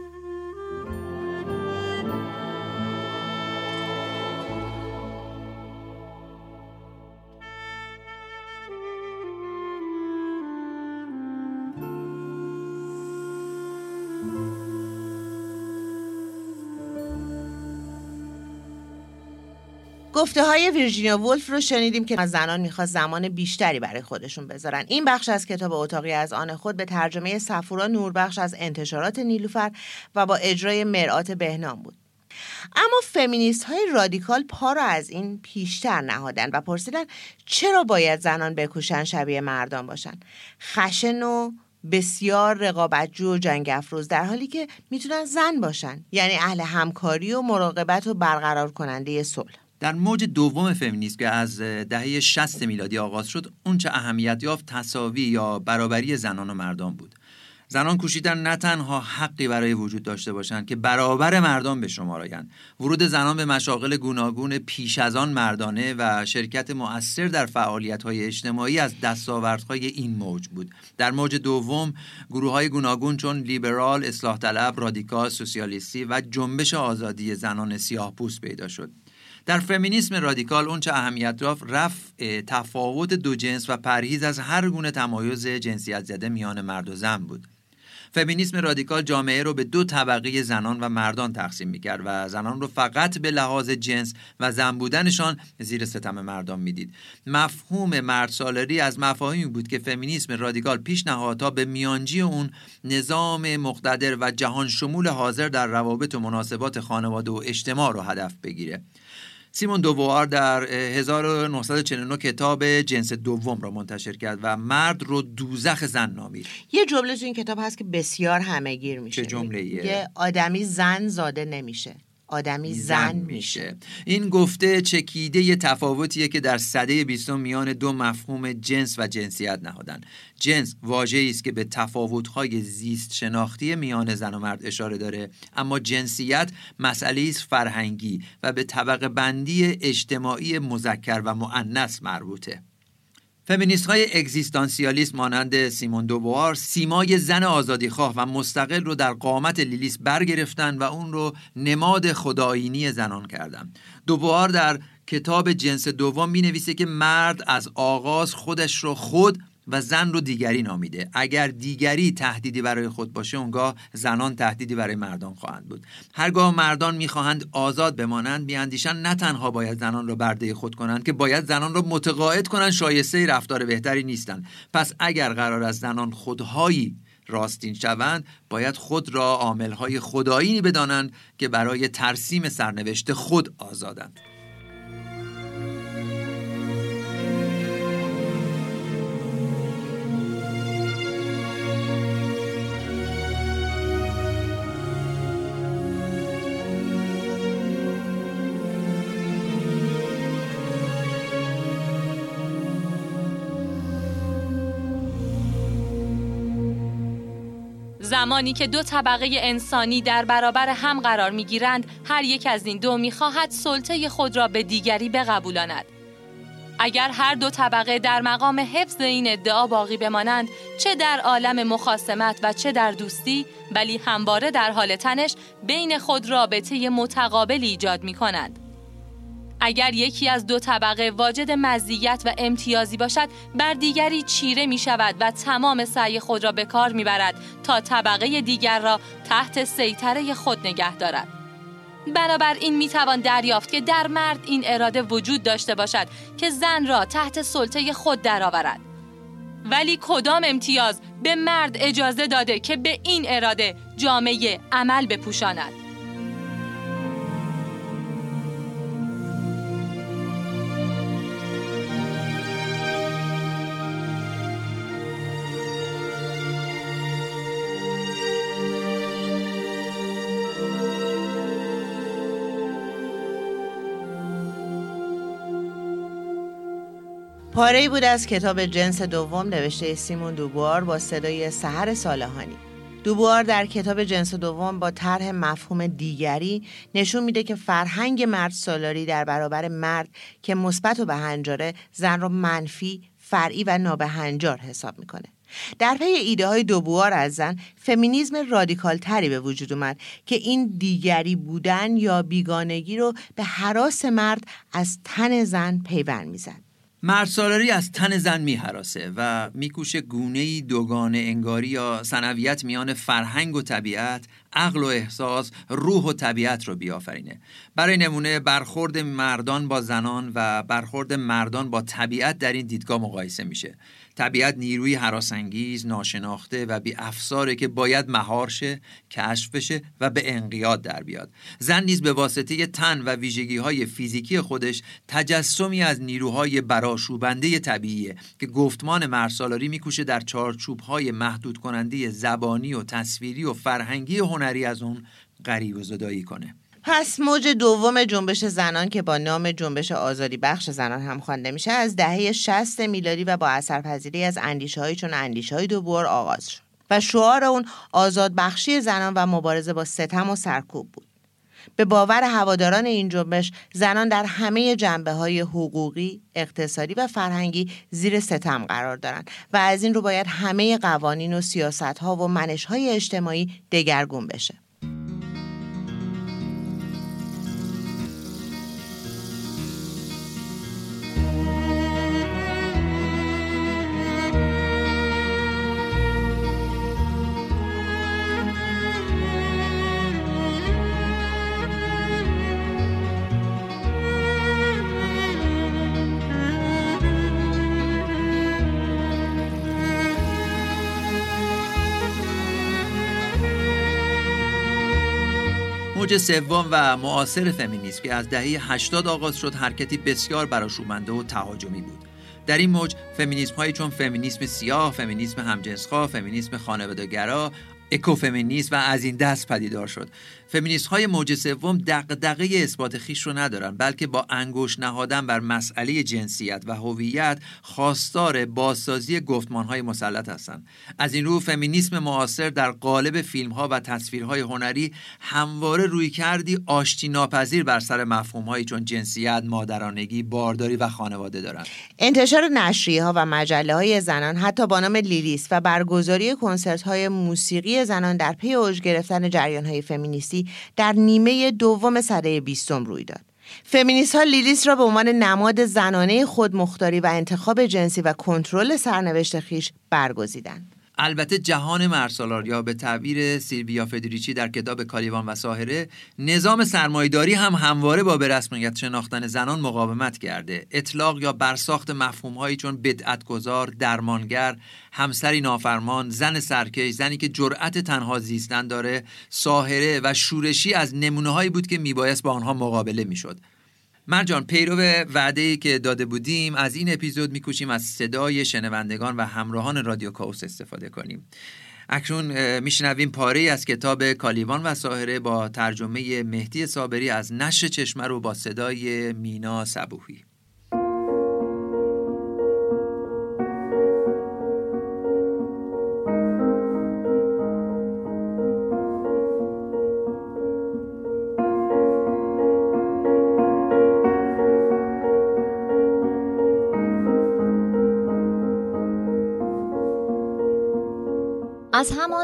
گفته های ویرجینیا ولف رو شنیدیم که زنان می‌خواست زمان بیشتری برای خودشون بذارن. این بخش از کتاب اتاقی از آن خود به ترجمه صفورا نوربخش از انتشارات نیلوفر و با اجرای مرآت بهنام بود. اما فمینیست های رادیکال پا را از این پیشتر نهادن و پرسیدن چرا باید زنان بکوشن شبیه مردان باشن. خشن و بسیار رقابتجو و جنگ افروز در حالی که می‌تونن زن باشن یعنی اهل همکاری و مراقبت و برقرار کننده صلح. در موج دوم فمینیسم که از دهه 60 میلادی آغاز شد اون چه اهمیت یافت تساوی یا برابری زنان و مردان بود. زنان کوشیدن نه تنها حقی برای وجود داشته باشند که برابر مردان به شما ورود زنان به مشاغل گوناگون پیش از آن مردانه و شرکت مؤثر در فعالیت های اجتماعی از دستاوردهای این موج بود. در موج دوم گروه های گوناگون چون لیبرال، اصلاح طلب، رادیکال، سوسیالیستی و جنبش آزادی زنان سیاه پوست پیدا شد. در فمینیسم رادیکال اونچه اهمیت یافت رفع تفاوت دو جنس و پرهیز از هر گونه تمایز جنسیت زده میان مرد و زن بود. فمینیسم رادیکال جامعه رو به دو طبقه زنان و مردان تقسیم می‌کرد و زنان رو فقط به لحاظ جنس و زن بودنشان زیر ستم مردان می‌دید. مفهوم مرد سالاری از مفاهیمی بود که فمینیسم رادیکال پیش نهاد تا به میانجی اون نظام مقتدر و جهان شمول حاضر در روابط و مناسبات خانواده و اجتماع رو هدف بگیره. سیمون دووار در 1949 کتاب جنس دوم را منتشر کرد و مرد رو دوزخ زن نامید. یه جمله تو این کتاب هست که بسیار همهگیر میشه. چه جمله یه آدمی زن زاده نمیشه. آدمی زن, میشه. این گفته چکیده یه تفاوتیه که در صده بیستم میان دو مفهوم جنس و جنسیت نهادن. جنس واژه‌ای است که به تفاوت‌های زیست شناختی میان زن و مرد اشاره داره اما جنسیت مسئله است فرهنگی و به طبقه بندی اجتماعی مذکر و مؤنث مربوطه. فمینیست های اگزیستانسیالیست مانند سیمون دوبوار سیمای زن آزادیخواه و مستقل رو در قامت لیلیس برگرفتن و اون رو نماد خدایینی زنان کردن. دوبوار در کتاب جنس دوم می نویسه که مرد از آغاز خودش رو خود و زن رو دیگری نامیده. اگر دیگری تهدیدی برای خود باشه اونگاه زنان تهدیدی برای مردان خواهند بود. هرگاه مردان می‌خواهند آزاد بمانند بیاندیشن نه تنها باید زنان را برده خود کنند که باید زنان را متقاعد کنند شایسته رفتار بهتری نیستند. پس اگر قرار است زنان خودهایی راستین شوند باید خود را عاملهای خدایینی بدانند که برای ترسیم سرنوشت خود آزادند. زمانی که دو طبقه انسانی در برابر هم قرار می گیرند هر یک از این دو می خواهد سلطه خود را به دیگری بقبولاند اگر هر دو طبقه در مقام حفظ این ادعا باقی بمانند چه در عالم مخاسمت و چه در دوستی ولی همواره در حال تنش بین خود رابطه متقابلی ایجاد می کنند. اگر یکی از دو طبقه واجد مزیت و امتیازی باشد بر دیگری چیره می شود و تمام سعی خود را به کار می برد تا طبقه دیگر را تحت سیطره خود نگه دارد. این می توان دریافت که در مرد این اراده وجود داشته باشد که زن را تحت سلطه خود درآورد. ولی کدام امتیاز به مرد اجازه داده که به این اراده جامعه عمل بپوشاند؟ پاره بود از کتاب جنس دوم نوشته سیمون دوبوار با صدای سحر صالحانی دوبوار در کتاب جنس دوم با طرح مفهوم دیگری نشون میده که فرهنگ مرد سالاری در برابر مرد که مثبت و بهنجاره زن رو منفی، فرعی و نابهنجار حساب می‌کنه. در پی ایده های دوبوار از زن فمینیزم رادیکال تری به وجود اومد که این دیگری بودن یا بیگانگی رو به حراس مرد از تن زن پیوند می‌زد. مرد از تن زن میحراسه و میکوشه گونه دوگانه انگاری یا سنویت میان فرهنگ و طبیعت عقل و احساس روح و طبیعت رو بیافرینه. برای نمونه برخورد مردان با زنان و برخورد مردان با طبیعت در این دیدگاه مقایسه میشه. طبیعت نیروی حراسانگیز ناشناخته و بی افساره که باید مهار شه کشف بشه و به انقیاد در بیاد. زن نیز به واسطه تن و ویژگی های فیزیکی خودش تجسمی از نیروهای براشوبنده طبیعیه که گفتمان مرسالاری میکوشه در چارچوب های محدود کننده زبانی و تصویری و فرهنگی هنری از اون غریب و زدایی کنه. پس موج دوم جنبش زنان که با نام جنبش آزادی بخش زنان هم خوانده میشه از دهه 60 میلادی و با اثرپذیری از اندیشه های چون اندیشه های دوبار آغاز شد و شعار اون آزاد بخشی زنان و مبارزه با ستم و سرکوب بود به باور هواداران این جنبش زنان در همه جنبه های حقوقی، اقتصادی و فرهنگی زیر ستم قرار دارند و از این رو باید همه قوانین و سیاست ها و منش های اجتماعی دگرگون بشه. موج سوم و معاصر فمینیسم که از دهه 80 آغاز شد حرکتی بسیار براشوبنده و تهاجمی بود. در این موج فمینیسم هایی چون فمینیسم سیاه، فمینیسم همجنسخواه، فمینیسم خانوادهگرا، اکوفمینیسم و از این دست پدیدار شد. فمینیست های موج سوم دغدغه اثبات خیش رو ندارن بلکه با انگوش نهادن بر مسئله جنسیت و هویت خواستار بازسازی گفتمان های مسلط هستند از این رو فمینیسم معاصر در قالب فیلم ها و تصویرهای هنری همواره روی کردی آشتی ناپذیر بر سر مفهوم هایی چون جنسیت مادرانگی بارداری و خانواده دارند انتشار نشریه ها و مجله های زنان حتی با نام لیلیس و برگزاری کنسرت های موسیقی زنان در پی اوج گرفتن جریان های فمینیستی در نیمه دوم سده بیستم روی داد. فمینیست ها لیلیس را به عنوان نماد زنانه خودمختاری و انتخاب جنسی و کنترل سرنوشت خیش برگزیدند. البته جهان مرسالار یا به تعبیر سیلویا فدریچی در کتاب کالیوان و ساهره نظام سرمایداری هم همواره با به رسمیت شناختن زنان مقاومت کرده. اطلاق یا برساخت مفهومهایی چون بدعتگذار درمانگر همسری نافرمان زن سرکش زنی که جرأت تنها زیستن داره ساهره و شورشی از نمونه هایی بود که میبایست با آنها مقابله می‌شد. مرجان پیرو وعده ای که داده بودیم از این اپیزود میکوشیم از صدای شنوندگان و همراهان رادیو کاوس استفاده کنیم. اکنون میشنویم پاره از کتاب کالیوان و ساهره با ترجمه مهدی صابری از نشر چشمه رو با صدای مینا صبوهی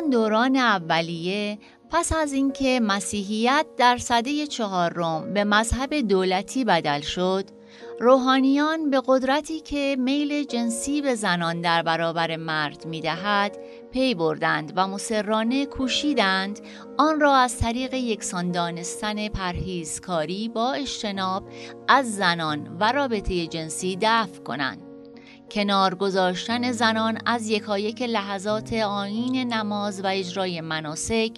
همان دوران اولیه پس از اینکه مسیحیت در سده چهارم به مذهب دولتی بدل شد روحانیان به قدرتی که میل جنسی به زنان در برابر مرد می دهد پی بردند و مسررانه کوشیدند آن را از طریق یکسان دانستن پرهیزکاری با اجتناب از زنان و رابطه جنسی دفع کنند. کنار گذاشتن زنان از یکایک لحظات آین نماز و اجرای مناسک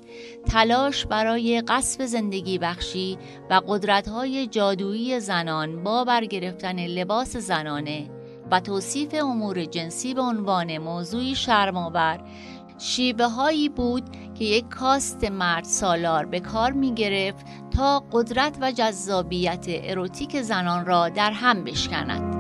تلاش برای قصب زندگی بخشی و قدرت‌های جادویی زنان با برگرفتن لباس زنانه و توصیف امور جنسی به عنوان موضوعی شرمآور شیبه هایی بود که یک کاست مرد سالار به کار می گرفت تا قدرت و جذابیت اروتیک زنان را در هم بشکند.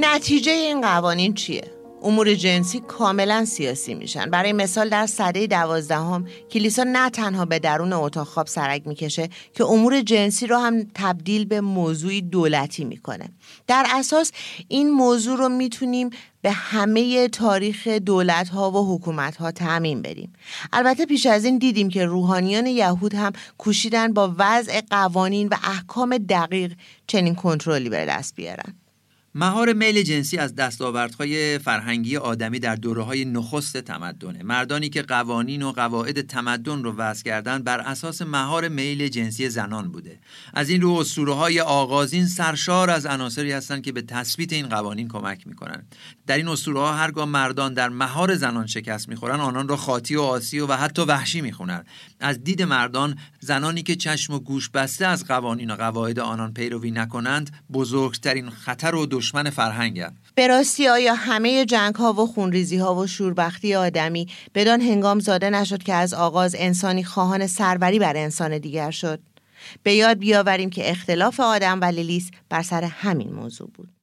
نتیجه این قوانین چیه؟ امور جنسی کاملا سیاسی میشن. برای مثال در سده دوازدهم کلیسا نه تنها به درون اتاق خواب سرک می‌کشه که امور جنسی رو هم تبدیل به موضوعی دولتی می‌کنه. در اساس این موضوع رو می‌تونیم به همه تاریخ دولت ها و حکومت ها تعمین بریم البته پیش از این دیدیم که روحانیان یهود هم کوشیدن با وضع قوانین و احکام دقیق چنین کنترلی به دست بیارن. مهار میل جنسی از دستاوردهای فرهنگی آدمی در دوره های نخست تمدنه. مردانی که قوانین و قواعد تمدن رو وضع کردن بر اساس مهار میل جنسی زنان بوده. از این رو اسطوره های آغازین سرشار از عناصری هستند که به تثبیت این قوانین کمک می‌کنن. در این اسطوره ها هرگاه مردان در مهار زنان شکست می‌خورن آنان را خاطی و آسی و, حتی وحشی می‌خونن. از دید مردان زنانی که چشم و گوش بسته از قوانین و قواعد آنان پیروی نکنند بزرگترین خطر و فرهنگن. به راستی آیا همه جنگ ها و خونریزی ها و شوربختی آدمی بدان هنگام زاده نشد که از آغاز انسانی خواهان سروری بر انسان دیگر شد؟ به یاد بیاوریم که اختلاف آدم و لیلیس بر سر همین موضوع بود.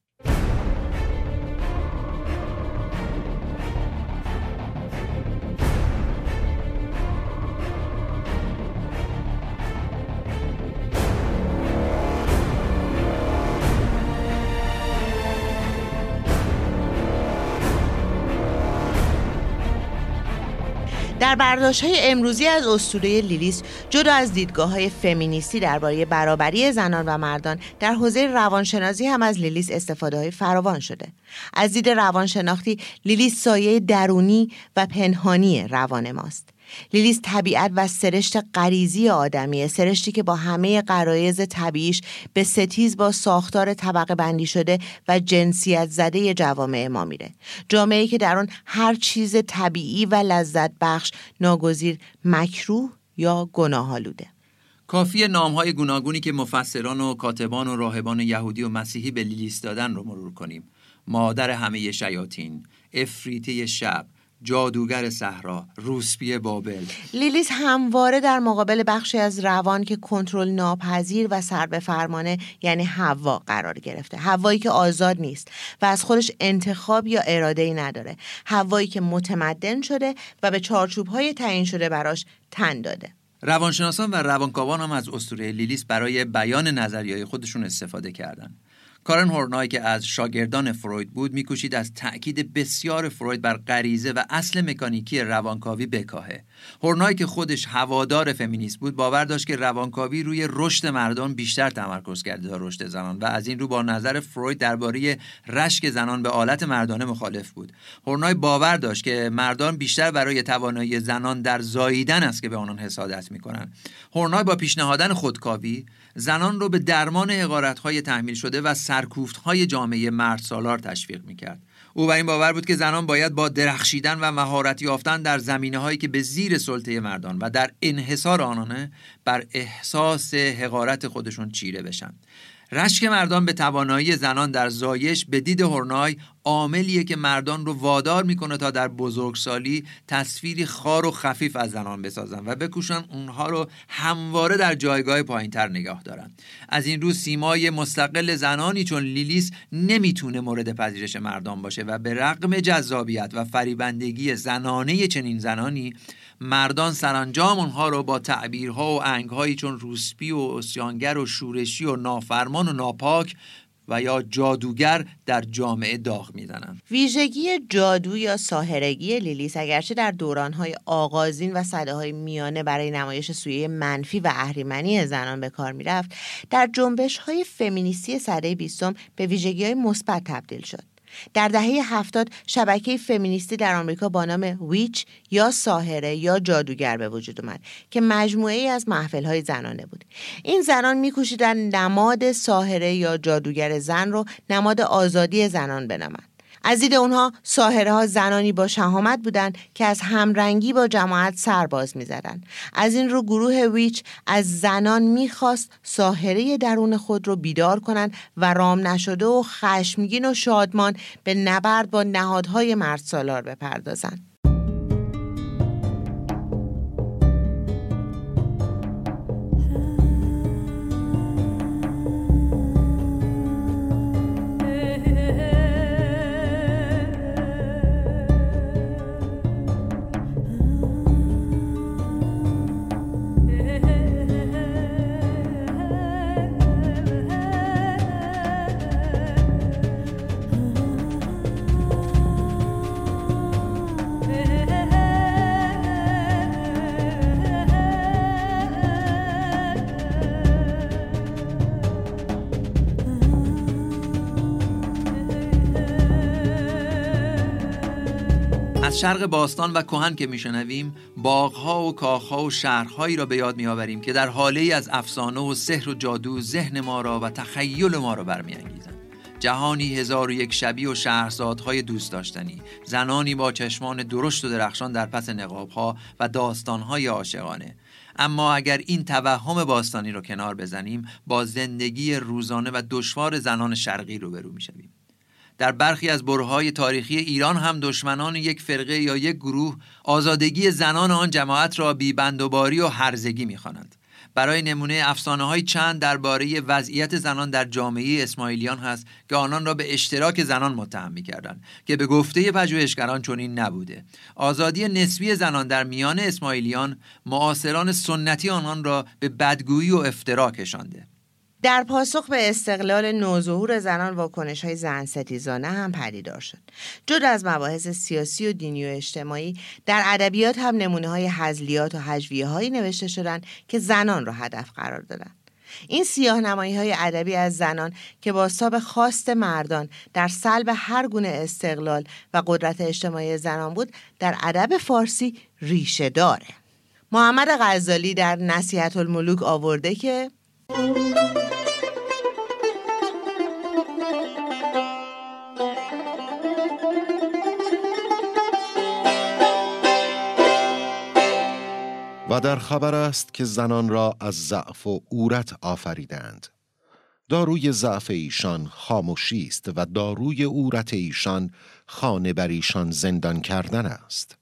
در برداشت های امروزی از اسطوره لیلیس جدا از دیدگاه های فمینیستی درباره برابری زنان و مردان در حوزه روانشناسی هم از لیلیس استفاده های فراوان شده. از دید روانشناختی لیلیس سایه درونی و پنهانی روان ماست. لیلیس طبیعت و سرشت غریزی آدمیه. سرشتی که با همه قرایز طبیعیش به ستیز با ساختار طبقه بندی شده و جنسیت زده جوامع ما میره. جامعه که در آن هر چیز طبیعی و لذت بخش ناگزیر مکروه یا گناهالوده کافی نامهای گوناگونی که مفسران و کاتبان و راهبان یهودی و مسیحی به لیلیس دادن رو مرور کنیم. مادر همه شیاطین افریته شب جادوگر صحرا روسپی بابل. لیلیس همواره در مقابل بخشی از روان که کنترل ناپذیر و سر به فرمانه یعنی هوا قرار گرفته. هوایی که آزاد نیست و از خودش انتخاب یا اراده ای نداره. هوایی که متمدن شده و به چارچوب های تعیین شده براش تن داده. روانشناسان و روانکاوان هم از اسطوره لیلیس برای بیان نظریه خودشون استفاده کردند. کارن هورنای که از شاگردان فروید بود میکوشید از تأکید بسیار فروید بر غریزه و اصل مکانیکی روانکاوی بکاهه. هورنای که خودش هوادار فمینیست بود باور داشت که روانکاوی روی رشد مردان بیشتر تمرکز کرده تا رشد زنان و از این رو با نظر فروید درباره رشک زنان به آلت مردانه مخالف بود. هورنای باور داشت که مردان بیشتر برای توانایی زنان در زاییدن است که به آنان حسادت می‌کنند. هورنای با پیشنهادن خودکاوی زنان رو به درمان های تحمیل شده و های جامعه مرد سالار تشویق می‌کرد. او بر این باور بود که زنان باید با درخشیدن و مهارت یافتن در زمینه هایی که به زیر سلطه مردان و در انحصار آنانه بر احساس حقارت خودشون چیره بشن. رشک مردان به توانایی زنان در زایش به دید هرنای عاملیه که مردان رو وادار می‌کنه تا در بزرگسالی تصویری خار و خفیف از زنان بسازن و بکوشن اونها رو همواره در جایگاه پایینتر نگاه دارن. از این رو سیمای مستقل زنانی چون لیلیس نمی‌تونه مورد پذیرش مردان باشه و به رغم جذابیت و فریبندگی زنانه چنین زنانی مردان سرانجام اونها رو با تعبیرها و انگهایی چون روسپی و اسیانگر و شورشی و نافرمان و ناپاک و یا جادوگر در جامعه داغ می‌زنند. ویژگی جادو یا ساهرگی لیلیس اگرچه در دورانهای آغازین و صده های میانه برای نمایش سویه منفی و اهریمنی زنان به کار می‌رفت در جنبش های فمینیستی صده بیستم به ویژگی های مثبت تبدیل شد. در دهه هفتاد شبکه فمینیستی در آمریکا با نام ویچ یا ساهره یا جادوگر به وجود اومد که مجموعه ای از محفل های زنانه بود. این زنان میکوشیدند نماد ساهره یا جادوگر زن رو نماد آزادی زنان بنامند. از دید اونها ها زنانی با شهامت بودند که از همرنگی با جماعت سرباز می‌زدند. از این رو گروه ویچ از زنان می‌خواست ساهره درون خود رو بیدار کنند و رام نشده و خشمگین و شادمان به نبرد با نهادهای مرد سالار بپردازند. از شرق باستان و کهن که میشنویم باغها و کاخها و شهرهایی را به یاد میآوریم که در حاله ای از افسانه و سحر و جادو ذهن ما را و تخیل ما را برمیانگیزند. جهانی هزار و یک شبی و شهرزادهای دوست داشتنی زنانی با چشمان درشت و درخشان در پس نقابها و داستانهای عاشقانه. اما اگر این توهم باستانی رو کنار بزنیم با زندگی روزانه و دشوار زنان شرقی روبرو می‌شویم. در برخی از برهای تاریخی ایران هم دشمنان یک فرقه یا یک گروه آزادگی زنان آن جماعت را بیبندوباری و هرزگی می‌خوانند. برای نمونه افسانه های چند درباره وضعیت زنان در جامعه اسماعیلیان هست که آنان را به اشتراک زنان متهم می‌کردند که به گفته پژوهشگران چنین نبوده. آزادی نسبی زنان در میان اسماعیلیان معاصران سنتی آنان را به بدگویی و افترا کشانده در پاسخ به استقلال نوظهور زنان واکنش های زن ستیزانه هم پدیدار شد. جدا از مباحث سیاسی و دینی و اجتماعی در ادبیات هم نمونه های حزلیات و حجویه هایی نوشته شدند که زنان را هدف قرار دادند. این سیاه نمایی های ادبی از زنان که با به خواست مردان در سلب هر گونه استقلال و قدرت اجتماعی زنان بود در ادب فارسی ریشه داره. محمد غزالی در نصیحت الملوک آورده که و در خبر است که زنان را از ضعف و عورت آفریدند. داروی ضعف ایشان خاموشی است و داروی عورت ایشان خانه بر ایشان زندان کردن است.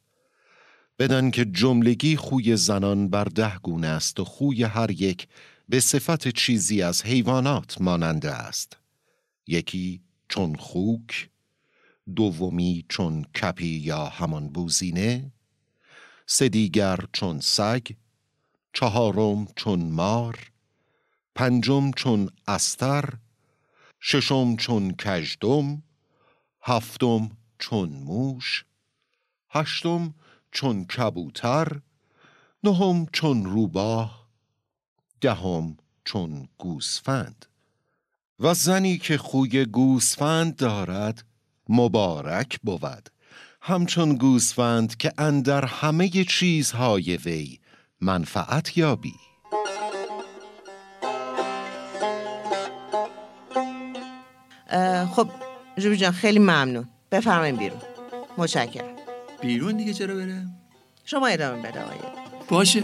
بدان که جملگی خوی زنان بر ده گونه است و خوی هر یک به صفت چیزی از حیوانات ماننده است. یکی چون خوک دومی چون کپی یا همان بوزینه سه دیگر چون سگ چهارم چون مار پنجم چون استر ششم چون کژدم هفتم چون موش هشتم چون کبوتر نهم چون روباه دهم چون گوسفند. و زنی که خوی گوسفند دارد مبارک بود. همچون گوسفند که اندر همه چیزهای وی منفعت یابی. خب جوبی جان خیلی ممنون. بفرمایید بیرون. متشکرم. بیرون دیگه چرا بره شما ادامه بده باشه.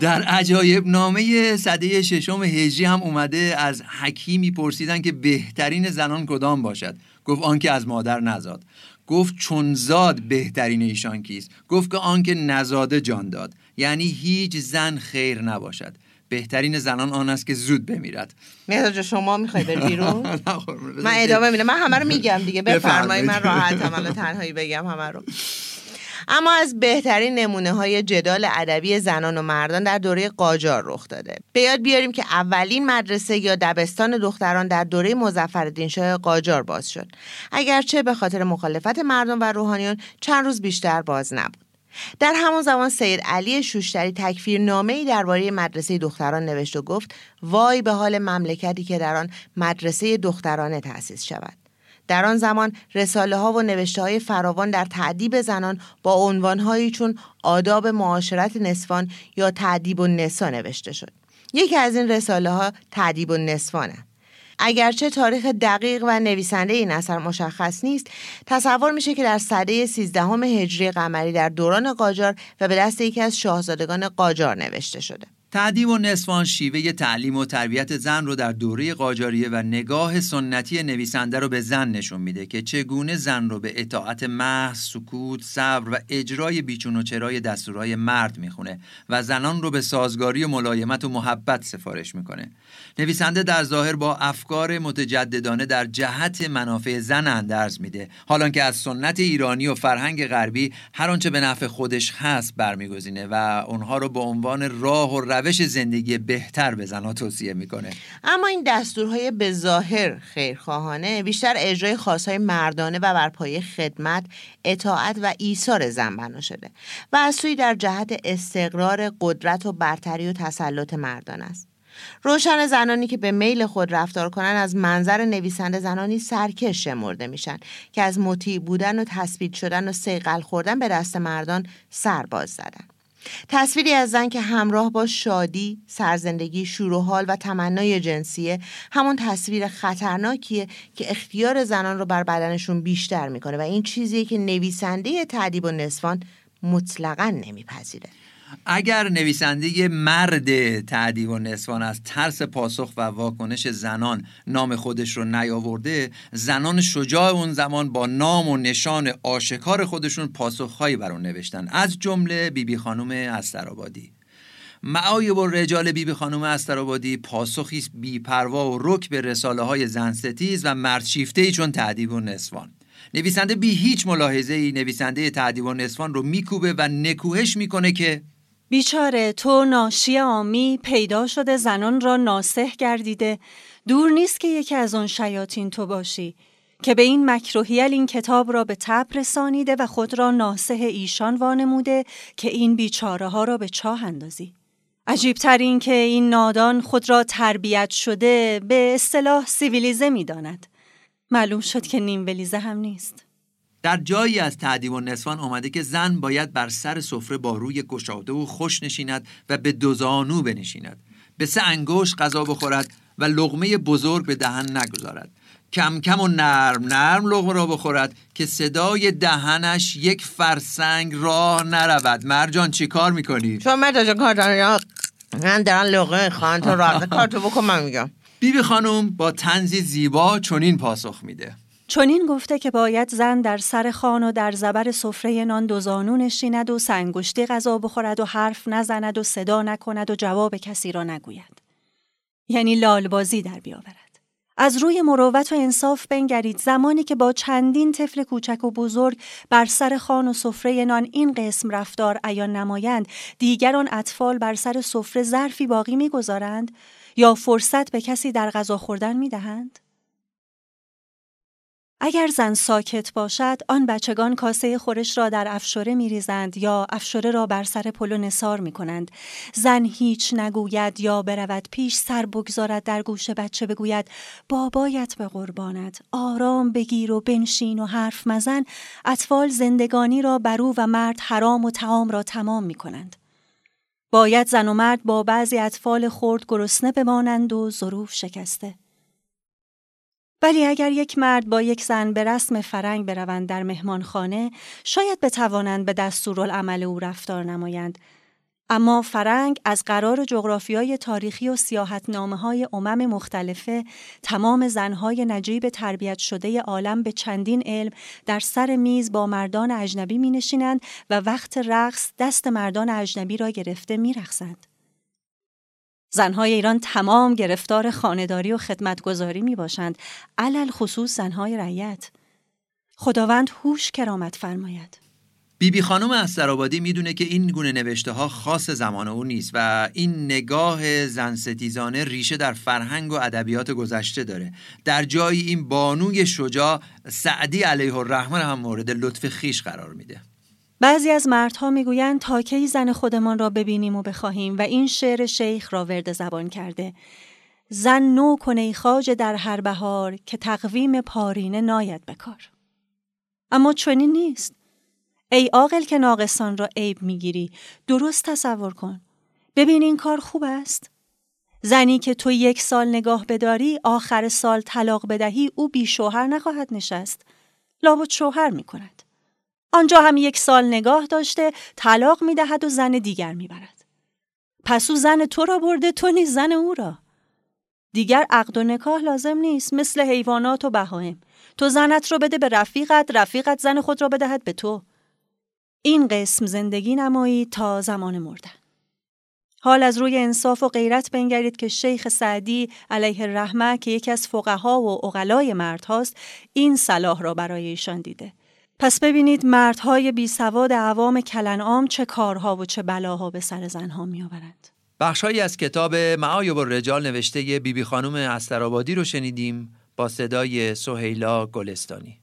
در عجایب نامه صده ششم هجری هم اومده از حکیمی پرسیدن که بهترین زنان کدام باشد. گفت آنکه از مادر نزاد. گفت چون زاد بهترین ایشان کیست؟ گفت که آنکه نزاده جان داد. یعنی هیچ زن خیر نباشد. بهترین زنان آن است که زود بمیرد. مهداد شما می‌خوای بری بیرون؟ من ادامه میدم. من همه رو میگم دیگه. بفرمایید. من راحتم. الان تنهایی بگم همه رو. اما از بهترین نمونه های جدال ادبی زنان و مردان در دوره قاجار رخ داده. به یاد بیاریم که اولین مدرسه یا دبستان دختران در دوره مظفرالدین شاه قاجار باز شد. اگرچه به خاطر مخالفت مردم و روحانیان چند روز بیشتر باز نبود. در همان زمان سید علی شوشتری تکفیر نامه ای درباره مدرسه دختران نوشت و گفت وای به حال مملکتی که در آن مدرسه دخترانه تأسیس شود. در آن زمان رساله ها و نوشته های فراوان در تعدیب زنان با عنوانهایی چون آداب معاشرت نسوان یا تعدیب و نسا نوشته شد. یکی از این رساله ها تعدیب و نسوانه. اگرچه تاریخ دقیق و نویسنده این اثر مشخص نیست تصور میشه که در سده سیزدهم هجری قمری در دوران قاجار و به دست یکی از شاهزادگان قاجار نوشته شده تعدیب و نصفان شیوه تعلیم و تربیت زن رو در دوره قاجاریه و نگاه سنتی نویسنده رو به زن نشون میده که چگونه زن رو به اطاعت محض، سکوت، صبر و اجرای بیچون و چرای دستورهای مرد می‌خونه و زنان رو به سازگاری و ملایمت و محبت سفارش می‌کنه. نویسنده در ظاهر با افکار متجددانه در جهت منافع زن اندرز میده حالا که از سنت ایرانی و فرهنگ غربی هر آنچه به نفع خودش هست برمیگزینه و اونها رو به عنوان راه و روش زندگی بهتر به زنها توصیه می‌کنه. اما این دستورهای به ظاهر خیرخواهانه بیشتر اجرای خاصهای مردانه و بر پایه خدمت اطاعت و ایثار زن بنا شده و از سوی در جهت استقرار قدرت و برتری و تسلط مردان است. روشن زنانی که به میل خود رفتار کنند از منظر نویسنده زنانی سرکش شمرده میشن که از مطیع بودن و تثبیت شدن و سیقل خوردن به دست مردان سرباز زدن. تصویری از زن که همراه با شادی، سرزندگی، شور و حال و تمنای جنسیه همون تصویر خطرناکیه که اختیار زنان رو بر بدنشون بیشتر می‌کنه و این چیزیه که نویسنده تعدیب و نصفان مطلقا نمیپذیره. اگر نویسنده مرد تعدیب و نسوان از ترس پاسخ و واکنش زنان نام خودش رو نیاورده زنان شجاع اون زمان با نام و نشان آشکار خودشون پاسخهایی بر اون نوشتن. از جمله بیبی بی خانم استرابادی. معایب و رجال بیبی بی خانم استرابادی پاسخی است بیپروا و رک به رساله های زن ستیز و مرد شیفته چون تعدیب و نسوان. نویسنده بی هیچ ملاحظه ای نویسنده تعدیب و نسوان رو میکوبه و نکوهش می‌کنه که بیچاره تو ناشی آمی پیدا شده زنان را ناسه گردیده دور نیست که یکی از آن شیاطین تو باشی که به این مکروهیل این کتاب را به تب رسانیده و خود را ناسه ایشان وانموده که این بیچاره ها را به چاه اندازی. عجیبتر این که این نادان خود را تربیت شده به اصطلاح سیویلیزه می داند. معلوم شد که نیم ولیزه هم نیست. در جایی از تعدیب و نسوان آمده که زن باید بر سر سفره با روی گشاده و خوش نشیند و به دوزانو بنشیند. به سه انگشت غذا بخورد و لغمه بزرگ به دهن نگذارد. کم کم و نرم نرم لغمه را بخورد که صدای دهنش یک فرسنگ راه نرود. مرجان چی کار می‌کنی؟ شما مرد کار دارم من دارم لغمه خواهن تو راه کارتو بکن من میگم. بیبی خانم با تنزی زیبا چنین پاسخ میده. چنین گفته که باید زن در سر خان و در زبر سفره نان دو زانو نشیند و سنگشتی غذا بخورد و حرف نزند و صدا نکند و جواب کسی را نگوید. یعنی لالبازی در بیاورد. از روی مروت و انصاف بنگرید زمانی که با چندین طفل کوچک و بزرگ بر سر خان و سفره نان این قسم رفتار عیان نمایند دیگر آن اطفال بر سر سفره ظرفی باقی می‌گذارند یا فرصت به کسی در غذا خوردن می‌دهند اگر زن ساکت باشد آن بچگان کاسه خورش را در افشوره میریزند یا افشوره را بر سر پلو نصار می کنند زن هیچ نگوید یا برود پیش سر بگذارد در گوش بچه بگوید بابایت به قربانت. آرام بگیر و بنشین و حرف مزن. اطفال زندگانی را برو و مرد حرام و تعام را تمام می کنند باید زن و مرد با بعضی اطفال خرد گرسنه بمانند و ظروف شکسته. ولی اگر یک مرد با یک زن به رسم فرنگ بروند در مهمانخانه شاید بتوانند به دستورالعمل او رفتار نمایند اما فرنگ از قرار جغرافیای تاریخی و سیاحتنامه های امم مختلفه تمام زنهای نجیب تربیت شده عالم به چندین علم در سر میز با مردان اجنبی می نشینند و وقت رقص دست مردان اجنبی را گرفته می رخصند. زنهای ایران تمام گرفتار خانداری و خدمتگذاری می باشند علل خصوص زنهای رعیت. خداوند هوش کرامت فرماید. بیبی بی خانم استرابادی می‌دونه که این گونه نوشته ها خاص زمان او نیست و این نگاه زن ستیزانه ریشه در فرهنگ و ادبیات گذشته داره. در جایی این بانوی شجاع سعدی علیه الرحمه هم مورد لطف خیش قرار میده. بعضی از مردها می‌گویند تا کی زن خودمان را ببینیم و بخواهیم و این شعر شیخ را ورد زبان کرده. زن نو کنه خاج در هر بهار که تقویم پارینه ناید بکار اما چنین نیست. ای عاقل که ناقصان را عیب می‌گیری درست تصور کن. ببین این کار خوب است. زنی که تو یک سال نگاه بداری آخر سال طلاق بدهی او بی شوهر نخواهد نشست. لابد شوهر می کند آنجا هم یک سال نگاه داشته طلاق می دهد و زن دیگر می برد. پس او زن تو را برده تو نیز زن او را. دیگر عقد و نکاح لازم نیست مثل حیوانات و بهایم. تو زنت را بده به رفیقت رفیقت زن خود را بدهد به تو. این قسم زندگی نمایی تا زمان مردن. حال از روی انصاف و غیرت بنگرید که شیخ سعدی علیه الرحمه که یکی از فقها و اغلای مرد هاست این صلاح را برای ایشان دیده. پس ببینید مردهای بی سواد عوام کلنعام چه کارها و چه بلاها به سر زنها می آورند. بخشهایی از کتاب معایب الرجال نوشته بیبی بی خانم استرابادی رو شنیدیم با صدای سهیلا گلستانی.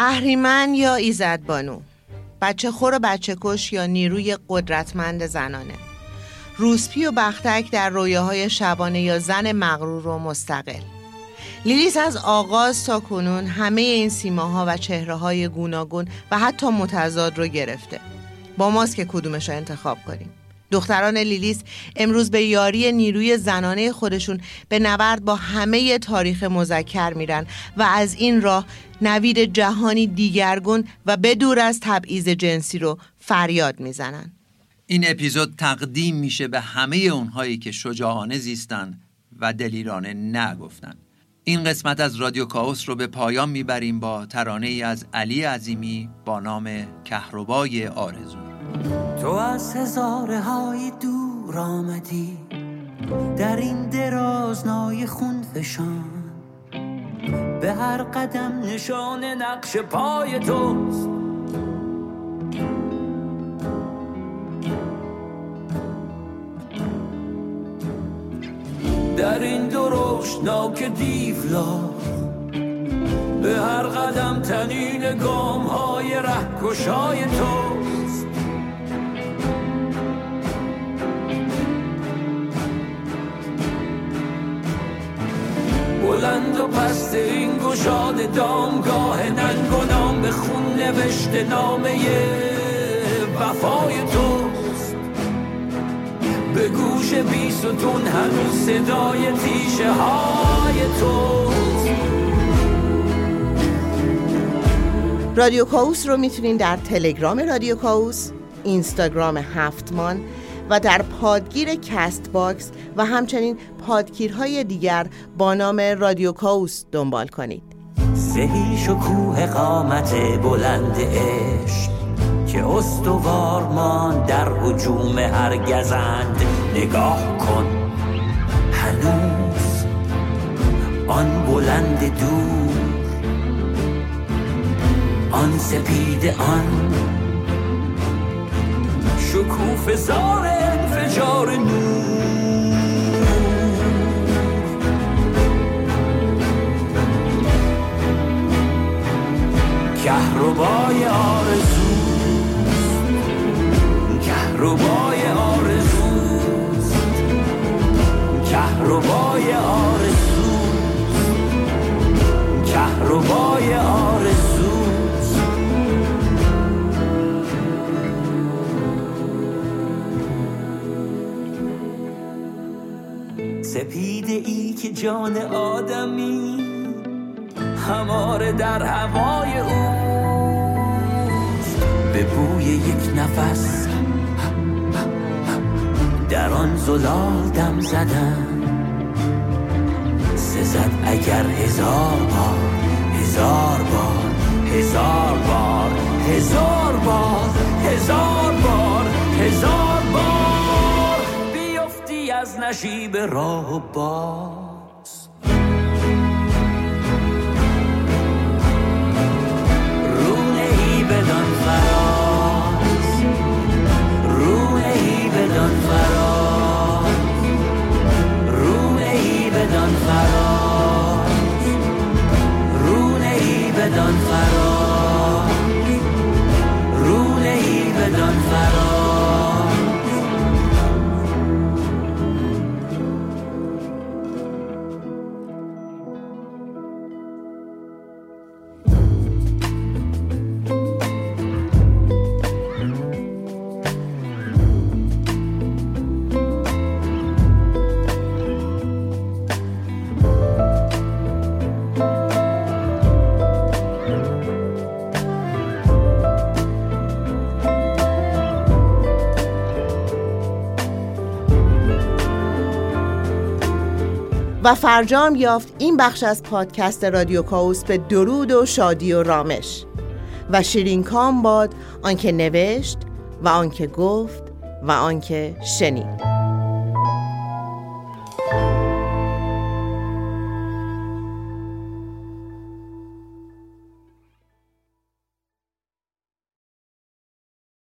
اهریمن یا ایزدبانو بچه خور و بچه کش یا نیروی قدرتمند زنانه؟ روسپی و بختک در رویاهای شبانه یا زن مغرور و مستقل؟ لیلیس از آغاز تا کنون همه این سیماها و چهره های گوناگون و حتی متضاد رو گرفته. با ماست که کدومش رو انتخاب کنیم. دختران لیلیس امروز به یاری نیروی زنانه خودشون به نبرد با همه تاریخ مذکر میرن و از این راه نوید جهانی دیگرگون و بدور از تبعیض جنسی رو فریاد می‌زنن. این اپیزود تقدیم میشه به همه اونهایی که شجاعانه زیستن و دلیرانه نگفتن این قسمت از رادیو کاوس رو به پایان می‌بریم با ترانه ای از علی عظیمی با نام کهربای آرزو. تو از هزاره های دور آمدی در این درازنای خون فشان به هر قدم نشان نقش پای توست. در این درشت ناک دیولا به هر قدم تنین گام های کشای توست. بلند و پست این گشاده دامگاه ننگ و نام به خون نوشته نامه وفای توست. به گوش بیستون هنوز صدای تیشه های توست. رادیو کاوس رو می‌تونین در تلگرام رادیو کاوس اینستاگرام هفتمان و در پادگیر Castbox و همچنین پادگیرهای دیگر با نام رادیو کاوس دنبال کنید. سهی شکوه قامت بلند عشق که استوار مان در حجوم هر گزند نگاه کن. هنوز آن بلند دور آن سپید آن شکوف زار انفجار نور کهربای آرزو کهربای آرزوست. کهربای آرزوست. کهربای آرزوست. سپیده ای که جان آدمی هماره در هوای اوست به بوی یک نفس در آن زلال دم زدن سزد اگر هزار بار هزار بار هزار بار هزار بار هزار بار هزار نشیب راه و باز. رونه ای بدان فراز. رونه ای بدان فراز. رونه ای بدان فراز. رونه ای بدان فراز. فرجام یافت این بخش از پادکست رادیو کاوس به درود و شادی و رامش. و شیرین کام باد آنکه نوشت و آنکه گفت و آنکه شنید.